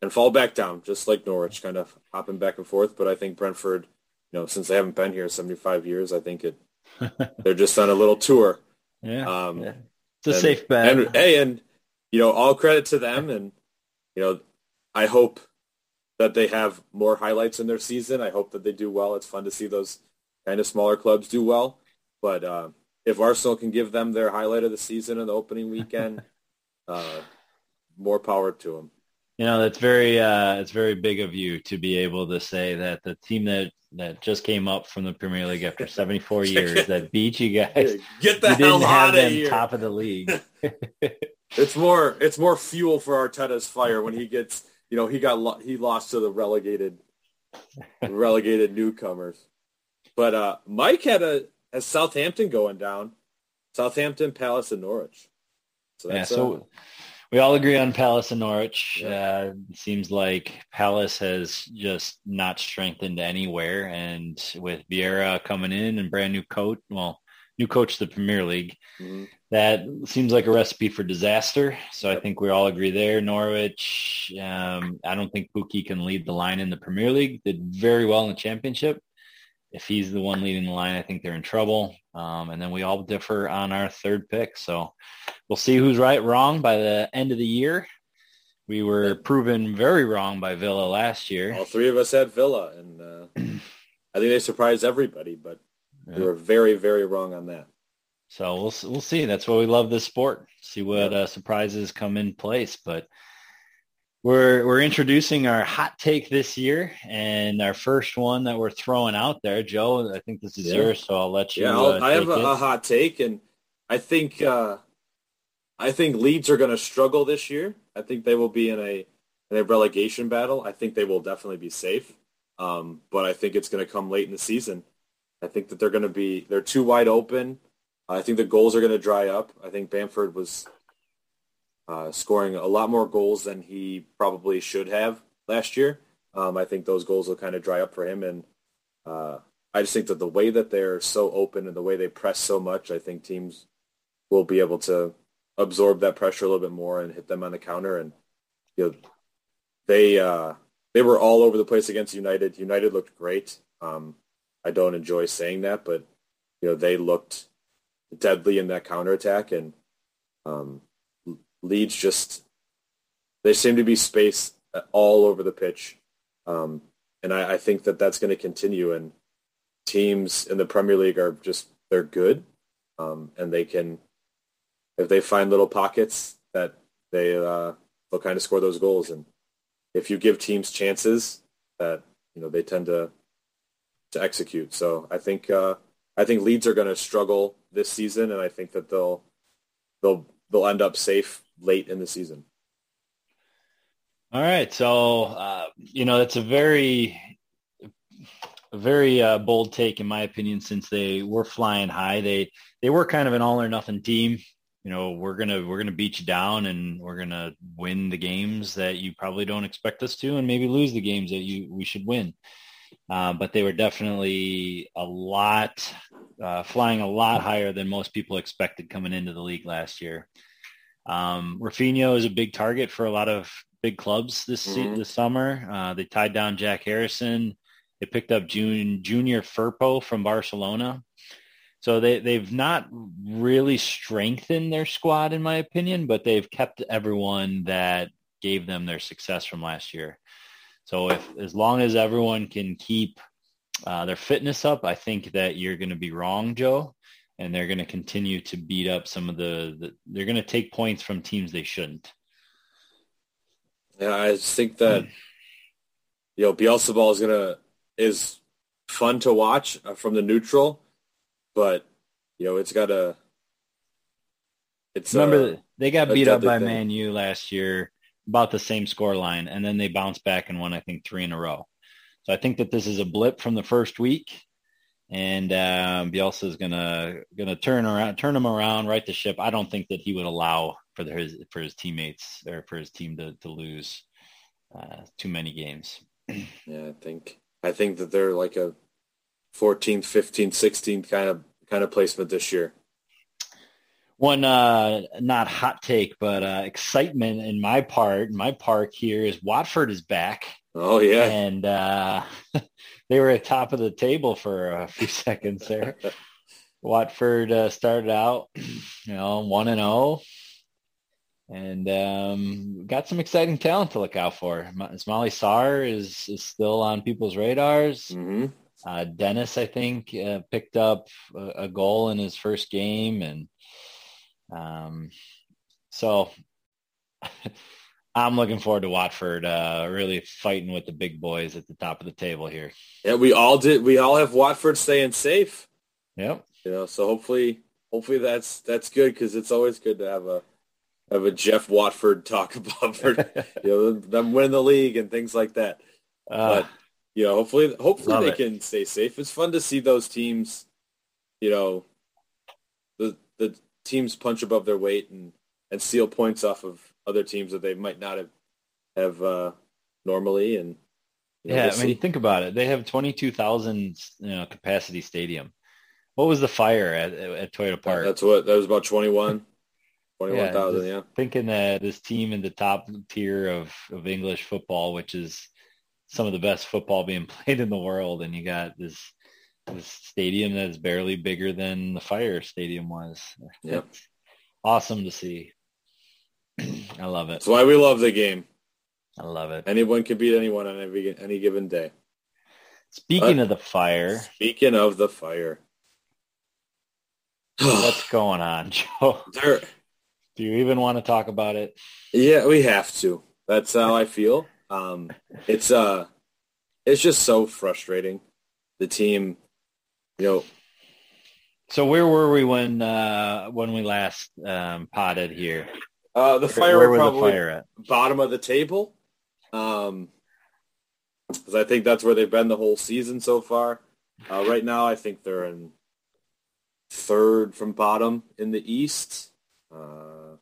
and fall back down, just like Norwich, kind of hopping back and forth. But I think Brentford, you know, since they haven't been here 75 years, I think it (laughs) they're just on a little tour.
Yeah,
Um,
yeah. it's a
and-
safe bet.
And hey, and you know, all credit to them, (laughs) and you know, I hope that they have more highlights in their season. I hope that they do well. It's fun to see those kind of smaller clubs do well. But uh, if Arsenal can give them their highlight of the season in the opening weekend, (laughs) uh, more power to them.
You know, that's very uh it's very big of you to be able to say that the team that that just came up from the Premier League after (laughs) 74 years that beat you guys,
Get the hell out of
them
here.
top of the league. (laughs) (laughs)
It's more it's more fuel for Arteta's fire when he gets you know he got lo- he lost to the relegated relegated newcomers. But uh, Mike had a has Southampton going down, Southampton, Palace, and Norwich. So
yeah, so
uh,
we all agree on Palace and Norwich. Uh, seems like Palace has just not strengthened anywhere, and with Vieira coming in and brand new coach, well, new coach of the Premier League,
mhm.
that seems like a recipe for disaster. So I think we all agree there. Norwich, um, I don't think Pukki can lead the line in the Premier League. Did very well in the championship. If he's the one leading the line, I think they're in trouble. Um, and then we all differ on our third pick. So we'll see who's right, wrong by the end of the year. We were proven very wrong by Villa last year.
all three of us had Villa, and uh, (clears throat) I think they surprised everybody. But we were very very wrong on that.
So we'll we'll see. That's why we love this sport. See what uh, surprises come in place. But we're we're introducing our hot take this year, and our first one that we're throwing out there, Joe. I think this is
Yeah.
yours, so I'll let you.
Yeah,
uh,
I have a, a hot take, and I think uh, I think Leeds are going to struggle this year. I think they will be in a in a relegation battle. I think they will definitely be safe, um, but I think it's going to come late in the season. I think that they're going to be they're too wide open. I think the goals are going to dry up. I think Bamford was uh, scoring a lot more goals than he probably should have last year. Um, I think those goals will kind of dry up for him, and uh, I just think that the way that they're so open and the way they press so much, I think teams will be able to absorb that pressure a little bit more and hit them on the counter. And you know, they uh, they were all over the place against United. United looked great. Um, I don't enjoy saying that, but you know they looked deadly in that counterattack, and um, Leeds just they seem to be spaced all over the pitch, um, and I, I think that that's going to continue. And teams in the Premier League are just they're good, um, and they can if they find little pockets that they uh, they'll kind of score those goals. And if you give teams chances, that you know they tend to to execute. So I think uh, I think Leeds are going to struggle this season, and I think that they'll they'll they'll end up safe late in the season.
All right, so uh, you know it's a very very uh, bold take in my opinion since they were flying high. They they were kind of an all or nothing team. You know, we're gonna we're gonna beat you down and we're gonna win the games that you probably don't expect us to, and maybe lose the games that you we should win. Uh, but they were definitely a lot uh, flying a lot higher than most people expected coming into the league last year. Um, Raphinha is a big target for a lot of big clubs this mm-hmm. this summer. Uh, they tied down Jack Harrison. They picked up June, Junior Firpo from Barcelona. So they, they've not really strengthened their squad, in my opinion, but they've kept everyone that gave them their success from last year. So if as long as everyone can keep uh, their fitness up, I think that you're going to be wrong, Joe, and they're going to continue to beat up some of the, the they're going to take points from teams they shouldn't.
Yeah, I think that you know Bielsa ball is gonna is fun to watch uh, from the neutral, but you know it's got a.
It's remember a, they got beat up by thing. Man U last year, about the same score line, and then they bounced back and won I think three in a row. So I think that this is a blip from the first week, and um, Bielsa is gonna gonna turn around, turn them around, right the ship. I don't think that he would allow for his for his teammates or for his team to to lose uh, too many games. (clears throat)
Yeah, I think I think that they're like a 14th, 15th, 16th kind of kind of placement this year.
One uh, not hot take, but uh, excitement in my part, my park here is Watford is back.
Oh yeah,
and uh, (laughs) they were at top of the table for a (laughs) few seconds there. Watford uh, started out, (clears throat) you know, one and zero, oh, and um, got some exciting talent to look out for. Ismaila Sarr is, is still on people's radars. Mm-hmm. Uh, Dennis, I think, uh, picked up a, a, goal in his first game, and um, so (laughs) I'm looking forward to Watford uh, really fighting with the big boys at the top of the table here.
Yeah, we all did. We all have Watford staying safe.
Yep.
You know, so hopefully, hopefully that's that's good because it's always good to have a of a Jeff Watford talk (laughs) about for, you know them win the league and things like that. Uh, but you know, hopefully, hopefully they it. can stay safe. It's fun to see those teams. You know, the the teams punch above their weight and and steal points off of other teams that they might not have have uh, normally. And
you know, yeah, we'll I mean, think about it. They have twenty two thousand you know, capacity stadium. What was the fire at at Toyota Park?
That's what that was about twenty one. (laughs) Twenty-one thousand, yeah, yeah.
Thinking that this team in the top tier of, of English football, which is some of the best football being (laughs) played in the world, and you got this this stadium that is barely bigger than the Fire Stadium was.
Yep.
awesome to see. I love it.
That's why we love the game.
I love it.
Anyone can beat anyone on every any given day.
Speaking but, of the fire.
Speaking of the fire. (sighs)
what's going on, (laughs) Joe?
There
do you even want to talk about it?
Yeah, we have to. That's how I feel. Um, it's uh, it's just so frustrating. The team, you know.
So where were we when uh, when we last um, potted here?
Uh, the fire where, where probably the fire at? bottom of the table. Um, because I think that's where they've been the whole season so far. Uh, right now, I think they're in third from bottom in the East. Uh,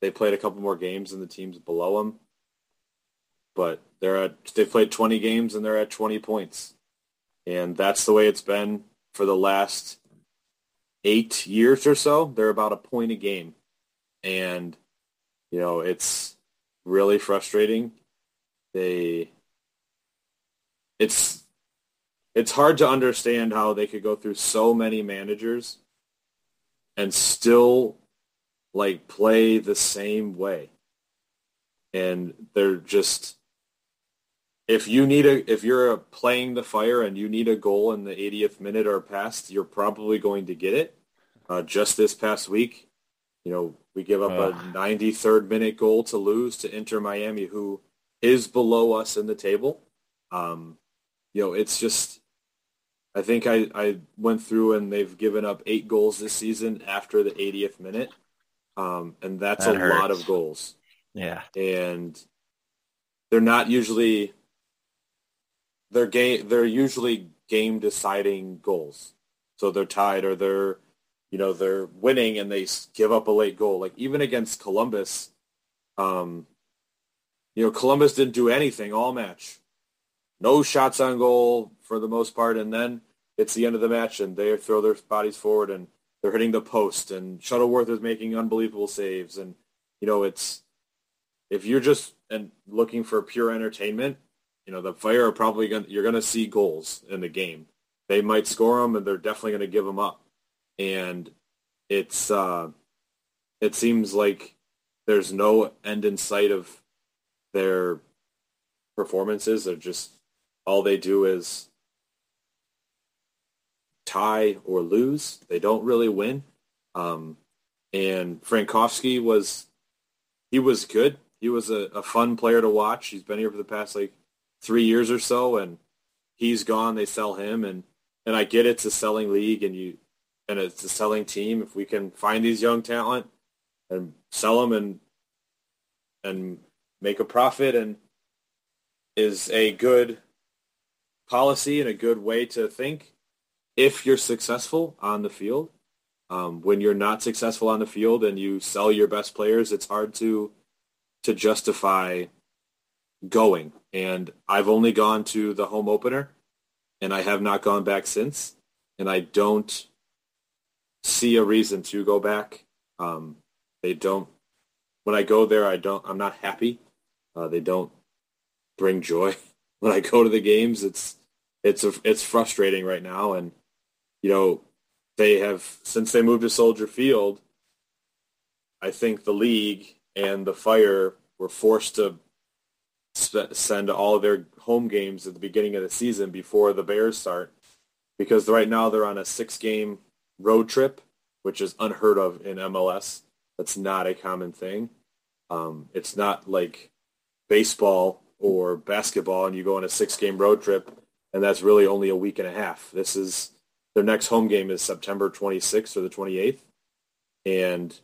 they played a couple more games than the teams below them, but they're at they played 20 games and they're at 20 points, and that's the way it's been for the last eight years or so. They're about a point a game, and you know it's really frustrating. They it's it's hard to understand how they could go through so many managers and still like play the same way. And they're just if you need a if you're playing the fire and you need a goal in the 80th minute or past, you're probably going to get it. Uh, just this past week, You know, we give up a 93rd minute goal to lose to Inter Miami, who is below us in the table. Um, you know, it's just, I think I, I went through and they've given up eight goals this season after the 80th minute. Um, and that's that a hurts. lot of goals.
Yeah.
And they're not usually, they're game, they're usually game deciding goals. So they're tied or they're, you know, they're winning and they give up a late goal. Like even against Columbus, um, you know, Columbus didn't do anything all match. No shots on goal for the most part. And then it's the end of the match and they throw their bodies forward and they're hitting the post and Shuttleworth is making unbelievable saves. And, you know, it's, if you're just and looking for pure entertainment, you know, the Fire are probably going you're going to see goals in the game. They might score them and they're definitely going to give them up. And it's, uh, it seems like there's no end in sight of their performances. They're just all they do is tie or lose. They don't really win. Um, and Frankowski was he was good. He was a, a fun player to watch. He's been here for the past like three years or so, and he's gone. They sell him, and and I get it's a selling league, and you and it's a selling team. If we can find these young talent and sell them and and make a profit and is a good policy and a good way to think if you're successful on the field. Um, when you're not successful on the field and you sell your best players, it's hard to to justify going. And I've only gone to the home opener, and I have not gone back since. And I don't see a reason to go back. Um, they don't. When I go there, I don't. I'm not happy. Uh, they don't bring joy (laughs) when I go to the games. It's it's a, it's frustrating right now, and you know they have since they moved to Soldier Field. I think the league and the Fire were forced to send all their home games at the beginning of the season before the Bears start, because right now they're on a six-game road trip, which is unheard of in MLS. That's not a common thing. Um, it's not like baseball or basketball and you go on a six game road trip and that's really only a week and a half. This is their next home game is September 26th or the 28th. And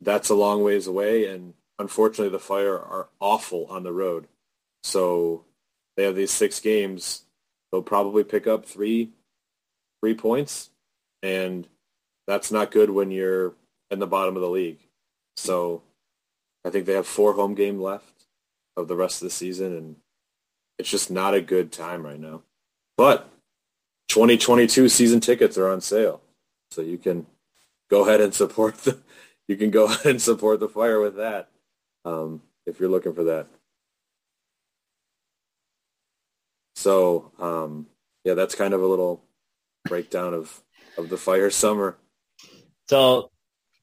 that's a long ways away. And unfortunately, the Fire are awful on the road. So they have these six games. They'll probably pick up three, three points. And that's not good when you're in the bottom of the league. So I think they have four home game left of the rest of the season, and it's just not a good time right now. But 2022 season tickets are on sale, so you can go ahead and support the you can go (laughs) ahead and support the fire with that um, if you're looking for that. So um, yeah, that's kind of a little breakdown of of the fire summer.
So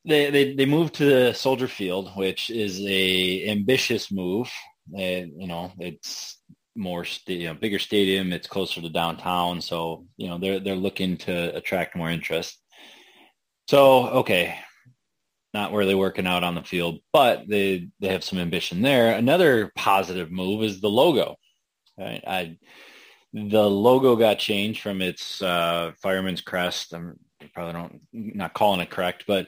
they, they they moved to the Soldier Field, which is a ambitious move. You know, it's more you know, bigger stadium. It's closer to downtown, so you know they're they're looking to attract more interest. So okay, not really working out on the field, but they they have some ambition there. Another positive move is the logo. Right? I the logo got changed from its uh, fireman's crest. I'm probably don't not calling it correct, but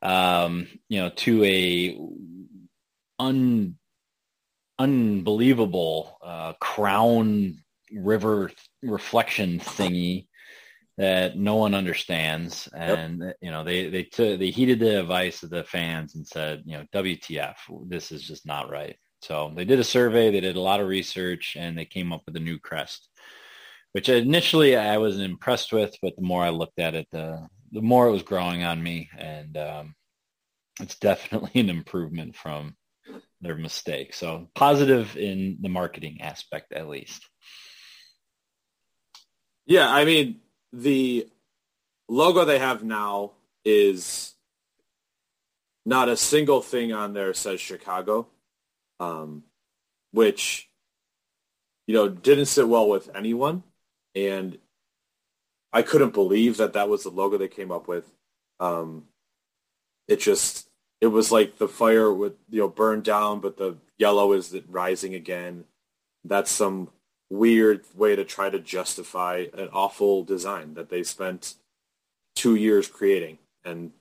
um, you know, to a un, unbelievable uh, crown river reflection thingy that no one understands. And yep. you know, they they they heeded the advice of the fans and said, you know, WTF, this is just not right. So they did a survey, they did a lot of research, and they came up with a new crest, which initially I wasn't impressed with, but the more I looked at it, the the more it was growing on me, and um, it's definitely an improvement from their mistake. So positive in the marketing aspect, at least.
Yeah, I mean the logo they have now is not a single thing on there says Chicago, um, which you know didn't sit well with anyone, and I couldn't believe that that was the logo they came up with. Um, it just it was like the fire would you know burn down, but the yellow is rising again. That's some weird way to try to justify an awful design that they spent two years creating and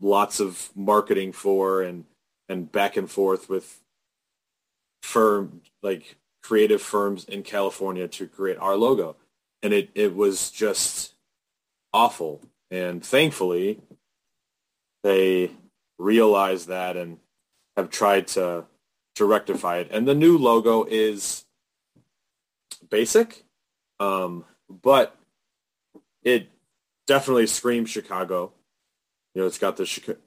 lots of marketing for and and back and forth with firm like creative firms in California to create our logo. And it, it was just awful. And thankfully they realized that and have tried to to rectify it. And the new logo is basic, um, but it definitely screams Chicago. You know, it's got the Chicago,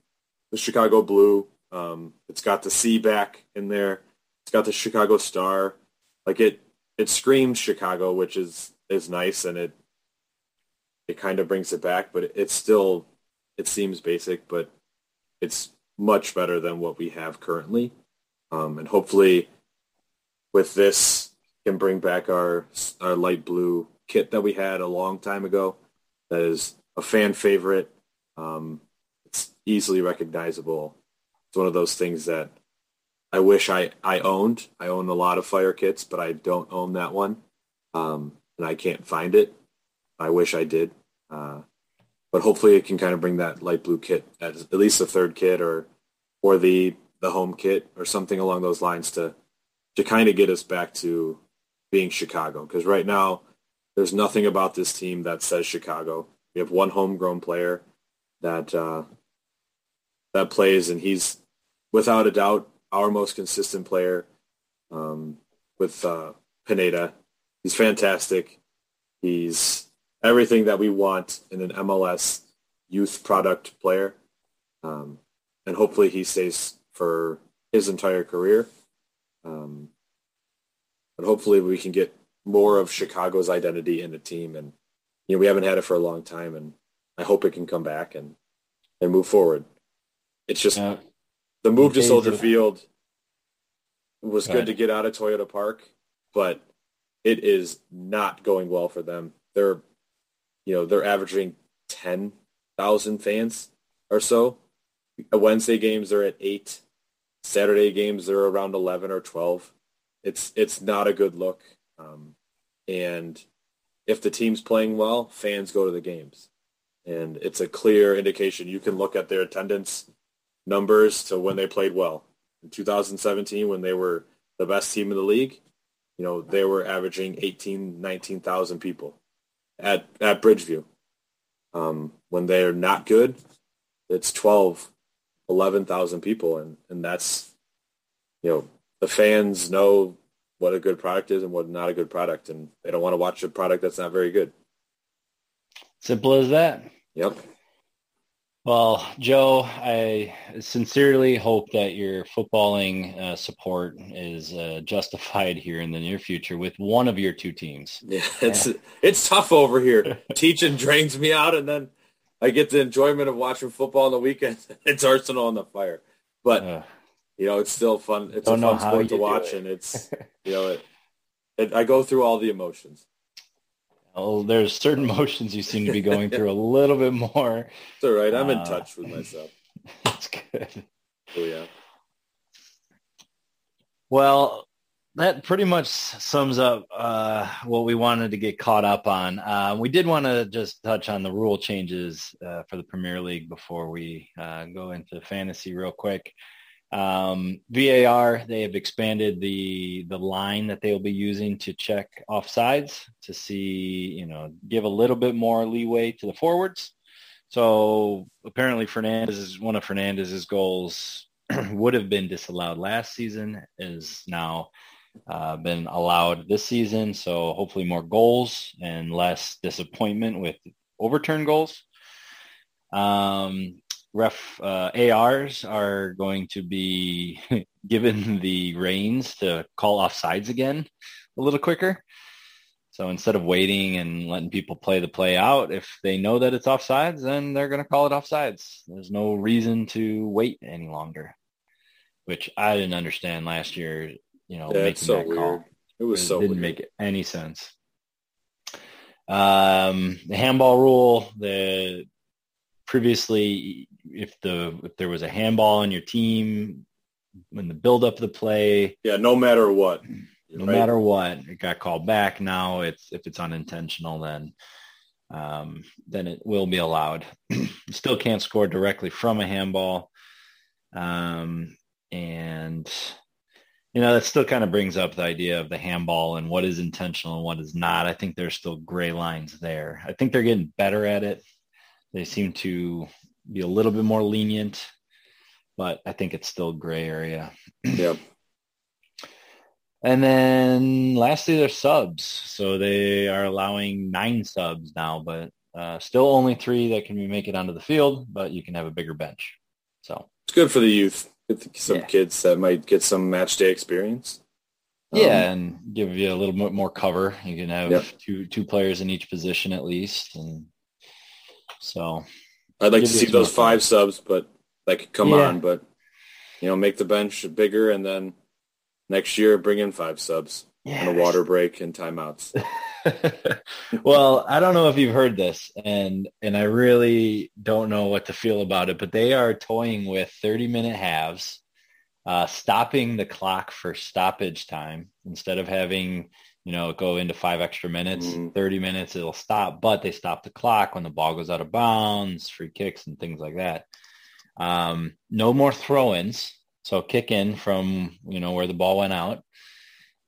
the Chicago blue. Um, it's got the C back in there. It's got the Chicago Star. Like it, it screams Chicago, which is is nice, and it it kind of brings it back. But it's still, it seems basic, but it's much better than what we have currently. Um, and hopefully, with this, can bring back our our light blue kit that we had a long time ago. That is a fan favorite. Um, it's easily recognizable. It's one of those things that I wish I, I owned. I own a lot of fire kits, but I don't own that one, um, and I can't find it. I wish I did. Uh, but hopefully it can kind of bring that light blue kit at least the third kit or or the the home kit or something along those lines to to kind of get us back to being Chicago. Because right now, there's nothing about this team that says Chicago. We have one homegrown player that uh, that plays, and he's without a doubt our most consistent player. Um, with uh, Pineda, he's fantastic. He's everything that we want in an MLS youth product player, um, and hopefully he stays for his entire career. Um, but hopefully we can get more of Chicago's identity in the team. And you know, we haven't had it for a long time, and I hope it can come back and and move forward. It's just uh, the move to Soldier Field was good to get out of Toyota Park, but it is not going well for them. They're you know they're averaging ten thousand fans or so. Wednesday games they're at eight. Saturday games they're around eleven or twelve it's it's not a good look. Um, and if the team's playing well, fans go to the games, and it's a clear indication. You can look at their attendance numbers to when they played well. In 2017, when they were the best team in the league, you know they were averaging 18, 19,000 people at at Bridgeview. Um, when they're not good, it's 12, 11,000 people, and and that's you know the fans know what a good product is and what not a good product, and they don't want to watch a product that's not very good.
Simple as that.
Yep.
Well, Joe, I sincerely hope that your footballing uh, support is uh, justified here in the near future with one of your two teams.
Yeah, it's it's tough over here. (laughs) Teaching drains me out, and then I get the enjoyment of watching football on the weekend. (laughs) It's Arsenal on the fire, but uh, you know, it's still fun. It's a fun sport to watch, it. and it's (laughs) you know, it, it, I go through all the emotions.
Well, there's certain (laughs) motions you seem to be going through a little bit more.
It's all right. I'm uh, in touch with myself. (laughs)
That's good.
Oh yeah.
Well, that pretty much sums up uh, what we wanted to get caught up on. Uh, we did want to just touch on the rule changes uh, for the Premier League before we uh, go into fantasy real quick. Um, VAR, they have expanded the the line that they will be using to check offsides to see, you know, give a little bit more leeway to the forwards. So apparently Fernandes one of Fernandes's goals (clears throat) would have been disallowed last season is now uh, been allowed this season. So hopefully more goals and less disappointment with overturned goals. Um, ref uh, ARs are going to be (laughs) given the reins to call off sides again a little quicker. So instead of waiting and letting people play the play out, if they know that it's offsides, then they're going to call it offsides. There's no reason to wait any longer, which I didn't understand last year. You know,
making so that weird. call. It was
it
so
didn't
weird.
make any sense. Um, the handball rule, the previously if the if there was a handball on your team when the build up of the play,
Yeah, no matter what.
no
right?
matter what, it got called back. Now it's if it's unintentional, then um, then it will be allowed. (clears throat) still can't score directly from a handball, um, and you know that still kind of brings up the idea of the handball and what is intentional and what is not. I think there's still gray lines there. I think they're getting better at it. They seem to be a little bit more lenient, but I think it's still gray area. (clears throat)
Yeah.
And then lastly, they're subs. So they are allowing nine subs now, but uh, still only three that can be make it onto the field, but you can have a bigger bench. So
It's good for the youth. Some
Yeah.
kids that might get some match day experience. Um,
yeah, and give you a little bit more cover. You can have
Yep.
two two players in each position at least, and so
I'd like to see those five subs, but like, come
Yeah.
on. But you know, make the bench bigger, and then next year bring in five subs
yeah,
and a water break and timeouts. (laughs)
well, I don't know if you've heard this, and and I really don't know what to feel about it, but they are toying with 30 minute halves, uh, stopping the clock for stoppage time instead of having you know go into five extra minutes,
Mhm.
30 minutes it'll stop, but they stop the clock when the ball goes out of bounds, free kicks and things like that. Um, no more throw-ins, so kick in from you know where the ball went out.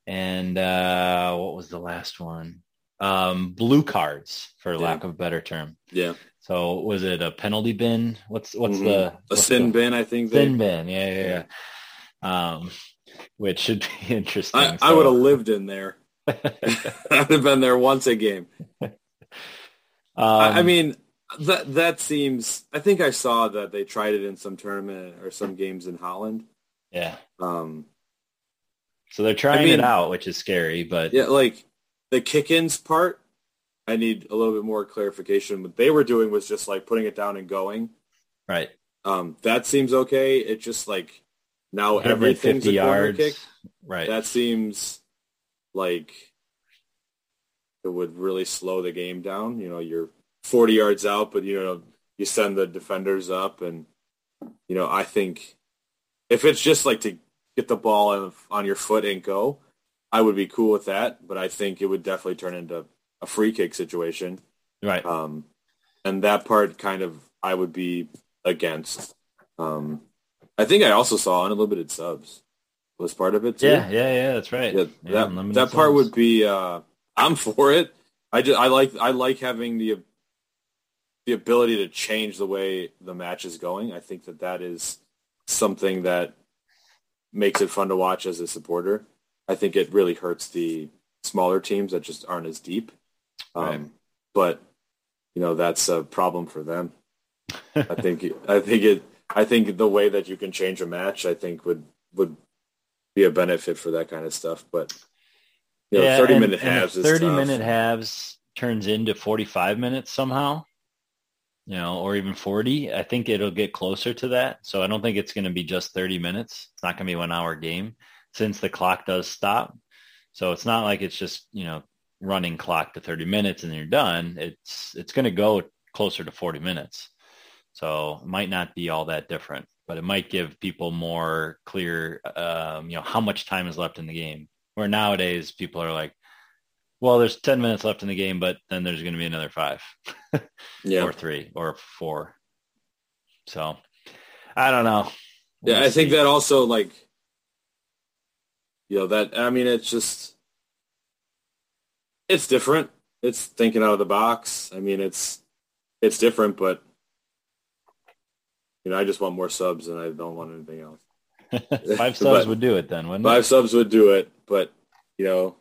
And uh, what was the last one? um, blue cards, for
Yeah.
lack of a better term.
Yeah,
So was it a penalty bin? What's what's
Mhm.
the
a sin
the-
bin. I think they.
Bin, yeah, yeah, yeah. Um, (laughs) which should be (laughs) interesting.
I, I would have lived in there. I'd have been there once a game.
um,
I, I mean, that that seems. I think I saw that they tried it in some tournament or some games in Holland.
yeah.
Um,
So they're trying
mean-
it out, which is scary, but
yeah, like the kick-ins part, I need a little bit more clarification. What they were doing was just like putting it down and going.
right.
Um, that seems okay. It just like now everything's a corner
yards,
kick.
right?
That seems like it would really slow the game down. You know, you're 40 yards out, but you know, you send the defenders up and, you know, I think if it's just like to get the ball on, your foot and go, I would be cool with that. But I think it would definitely turn into a free kick situation.
right.
Um, and that part kind of I would be against. Um, I think I also saw unlimited subs was part of it too.
yeah, yeah, yeah. That's right.
Yeah,
Yeah,
that that part would be. Uh, I'm for it. I just I like I like having the the ability to change the way the match is going. I think that that is something that makes it fun to watch as a supporter. I think it really hurts the smaller teams that just aren't as deep. Um,
Right.
But you know that's a problem for them. (laughs) I think I think it I think the way that you can change a match I think would would be a benefit for that kind of stuff. But you know,
Yeah,
thirty
and-
minute halves is
Thirty
tough.
minute halves turns into forty-five minutes somehow. You know, or even forty. I think it'll get closer to that. So I don't think it's going to be just thirty minutes. It's not going to be a one-hour game since the clock does stop. So it's not like it's just you know running clock to thirty minutes and you're done. It's it's going to go closer to forty minutes. So it might not be all that different, but it might give people more clear, um, you know, how much time is left in the game. Where nowadays people are like, well, there's 10 minutes left in the game, but then there's going to be another five (laughs)
Yeah,
or three or four. So I don't know.
yeah.
We'll
I think that also like you know that I mean it's just it's different. It's thinking out of the box. I mean it's it's different, but you know I just want more subs and I don't want anything else. (laughs)
five (laughs) subs
But-
would do it then, wouldn't
Five
it?
subs would do it, but you know,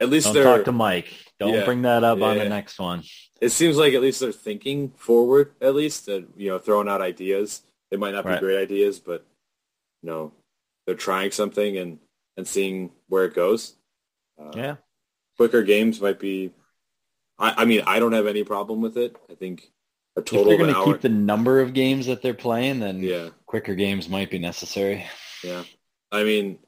at least
Don't
they're.
talk to Mike. Don't
Yeah.
bring that up on the
Yeah.
next one.
it seems like at least they're thinking forward. At least that you know, throwing out ideas. They might not be
Right.
great ideas, but you know, they're trying something and and seeing where it goes. Uh,
Yeah.
quicker games might be. I, I mean, I don't have any problem with it. I think a
If they're going to keep the number of games that they're playing, then
yeah,
quicker games might be necessary.
yeah. I mean,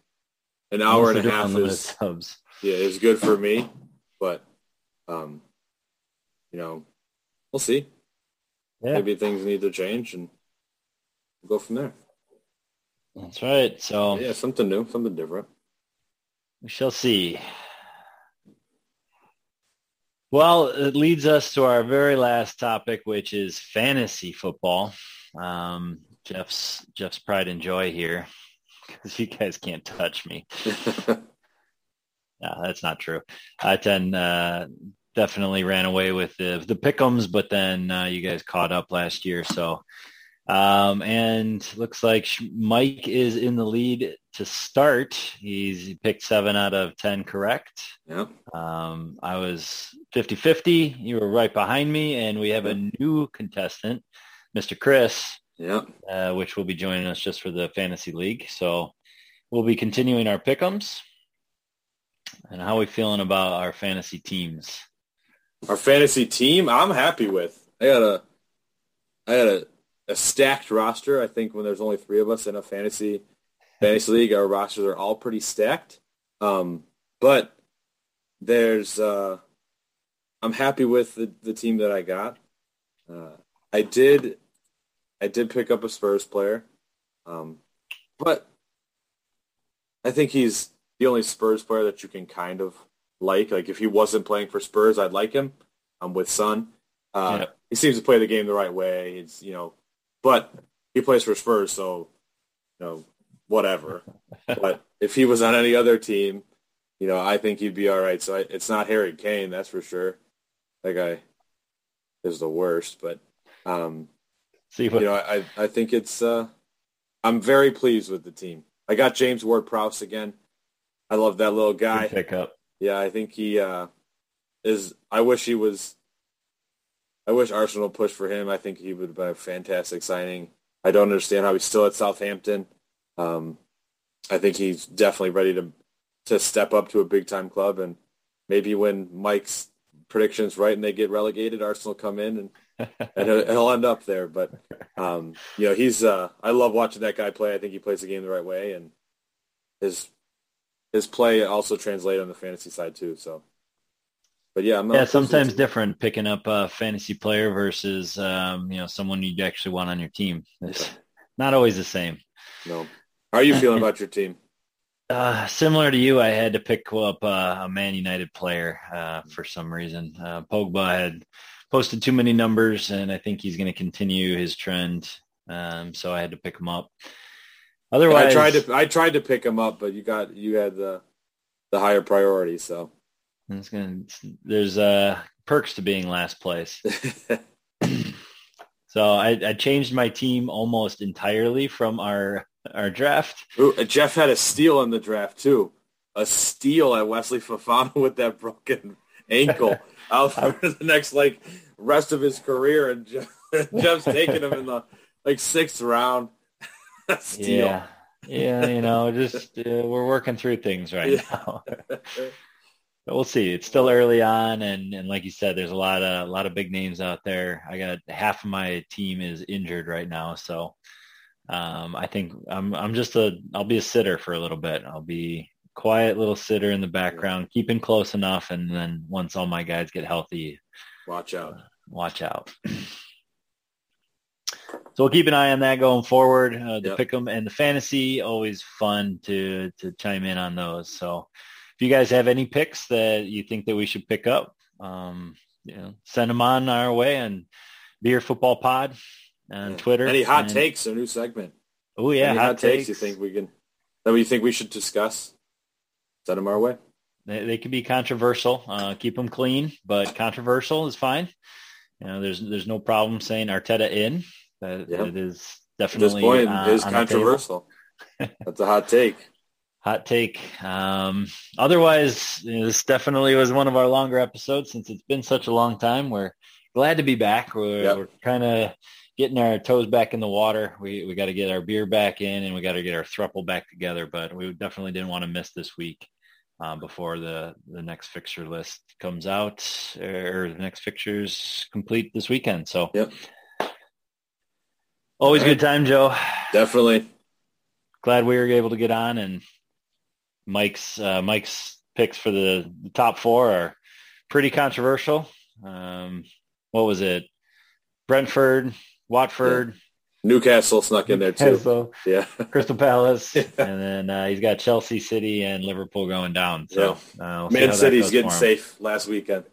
an hour and a half is
subs.
yeah, is good for me, but um, you know, we'll see. yeah. maybe things need to change and we'll go from there.
That's right. So
yeah, something new, something different.
We shall see. Well, it leads us to our very last topic, which is fantasy football. Um, Jeff's Jeff's pride and joy here, (laughs) because you guys can't touch me. (laughs) no, that's not true. I ten uh, definitely ran away with the the pickums, but then uh, you guys caught up last year, so um, and looks like Mike is in the lead to start. He's he picked seven out of 10 correct.
Yep.
Um, I was 50-50. You were right behind me. And we have a new contestant, Mr. Chris,
yep.
Uh, which will be joining us just for the fantasy league. So we'll be continuing our pickums. And how are we feeling about our fantasy teams?
Our fantasy team, I'm happy with. I got a, I got a a stacked roster. I think when there's only three of us in a fantasy fantasy league, our rosters are all pretty stacked. Um, but there's uh, I'm happy with the, the team that I got. Uh, I did I did pick up a Spurs player, um, but I think he's the only Spurs player that you can kind of like. Like if he wasn't playing for Spurs, I'd like him. I'm with Son. Uh, yeah. He seems to play the game the right way. It's you know but he plays for Spurs, so you know whatever. but if he was on any other team, you know, I think he'd be all right. So I, it's not Harry Kane, that's for sure. That guy is the worst. But um, see, what... you know, I I think it's uh, I'm very pleased with the team. I got James Ward-Prowse again. I love that little guy.
pick up.
Yeah, I think he uh, is. I wish he was I wish Arsenal pushed for him. I think he would be a fantastic signing. I don't understand how he's still at Southampton. Um, I think he's definitely ready to to step up to a big time club, and maybe when Mike's predictions right and they get relegated, Arsenal come in and (laughs) and he'll, he'll end up there. But um, you know, he's uh, I love watching that guy play. I think he plays the game the right way, and his his play also translates on the fantasy side too. So but yeah,
yeah, sometimes different picking up a fantasy player versus um, you know someone you actually want on your team. It's not always the same.
No. How are you feeling about your team? (laughs)
Uh, similar to you, I had to pick up uh, a Man United player uh, for some reason. Uh, Pogba had posted too many numbers, and I think he's going to continue his trend. Um, so I had to pick him up.
Otherwise, I tried to I tried to pick him up, but you got you had the the higher priority. So
it's gonna, there's uh, perks to being last place. (laughs) so I, I, changed my team almost entirely from our our draft.
Ooh, Jeff had a steal in the draft too. A steal at Wesley Fofana (laughs) with that broken ankle (laughs) out for the next like rest of his career, and Jeff, (laughs) Jeff's taking him in the like sixth round. steal.
Yeah, yeah, you know, just uh, we're working through things right yeah. now but we'll see. It's still early on, and and like you said, there's a lot of a lot of big names out there. I got half of my team is injured right now, so um, I think I'm I'm just a I'll be a sitter for a little bit. I'll be quiet little sitter in the background, keeping close enough, and then once all my guys get healthy,
watch out, uh,
watch out. (clears throat) So we'll keep an eye on that going forward. Uh, the yep. pick 'em and the fantasy always fun to to chime in on those. So if you guys have any picks that you think that we should pick up, um, you know, send them on our way and Beer Football Pod on yeah. Twitter.
Any hot and, takes? A new segment.
Oh yeah,
Any hot, hot takes, takes. You think we can? That you think we should discuss? Send them our way.
They, they can be controversial. Uh, keep them clean, but controversial is fine. You know, there's there's no problem saying Arteta in. That it is definitely At this point uh,
is controversial. That's a hot take (laughs)
hot take. Um, otherwise, you know, this definitely was one of our longer episodes since it's been such a long time. We're glad to be back. We're, yep. we're kind of getting our toes back in the water. We we got to get our beer back in and we got to get our thruple back together. But we definitely didn't want to miss this week uh, before the the next fixture list comes out or the next fixtures complete this weekend. So,
yep.
Always right. good time, Joe.
Definitely.
Glad we were able to get on and Mike's uh, Mike's picks for the, the, top four are pretty controversial. Um, what was it? Brentford, Watford,
Newcastle snuck in there too.
Newcastle,
Yeah. (laughs)
Crystal Palace,
Yeah.
and then uh, he's got Chelsea, City, and Liverpool going down. So uh, we'll
Man City's getting safe last weekend.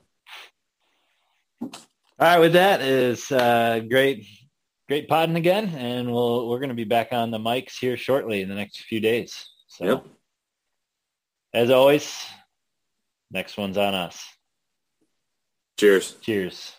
All right, with that is uh, great, great podding again, and we'll we're going to be back on the mics here shortly in the next few days. So,
Yep.
as always, next one's on us.
Cheers.
Cheers.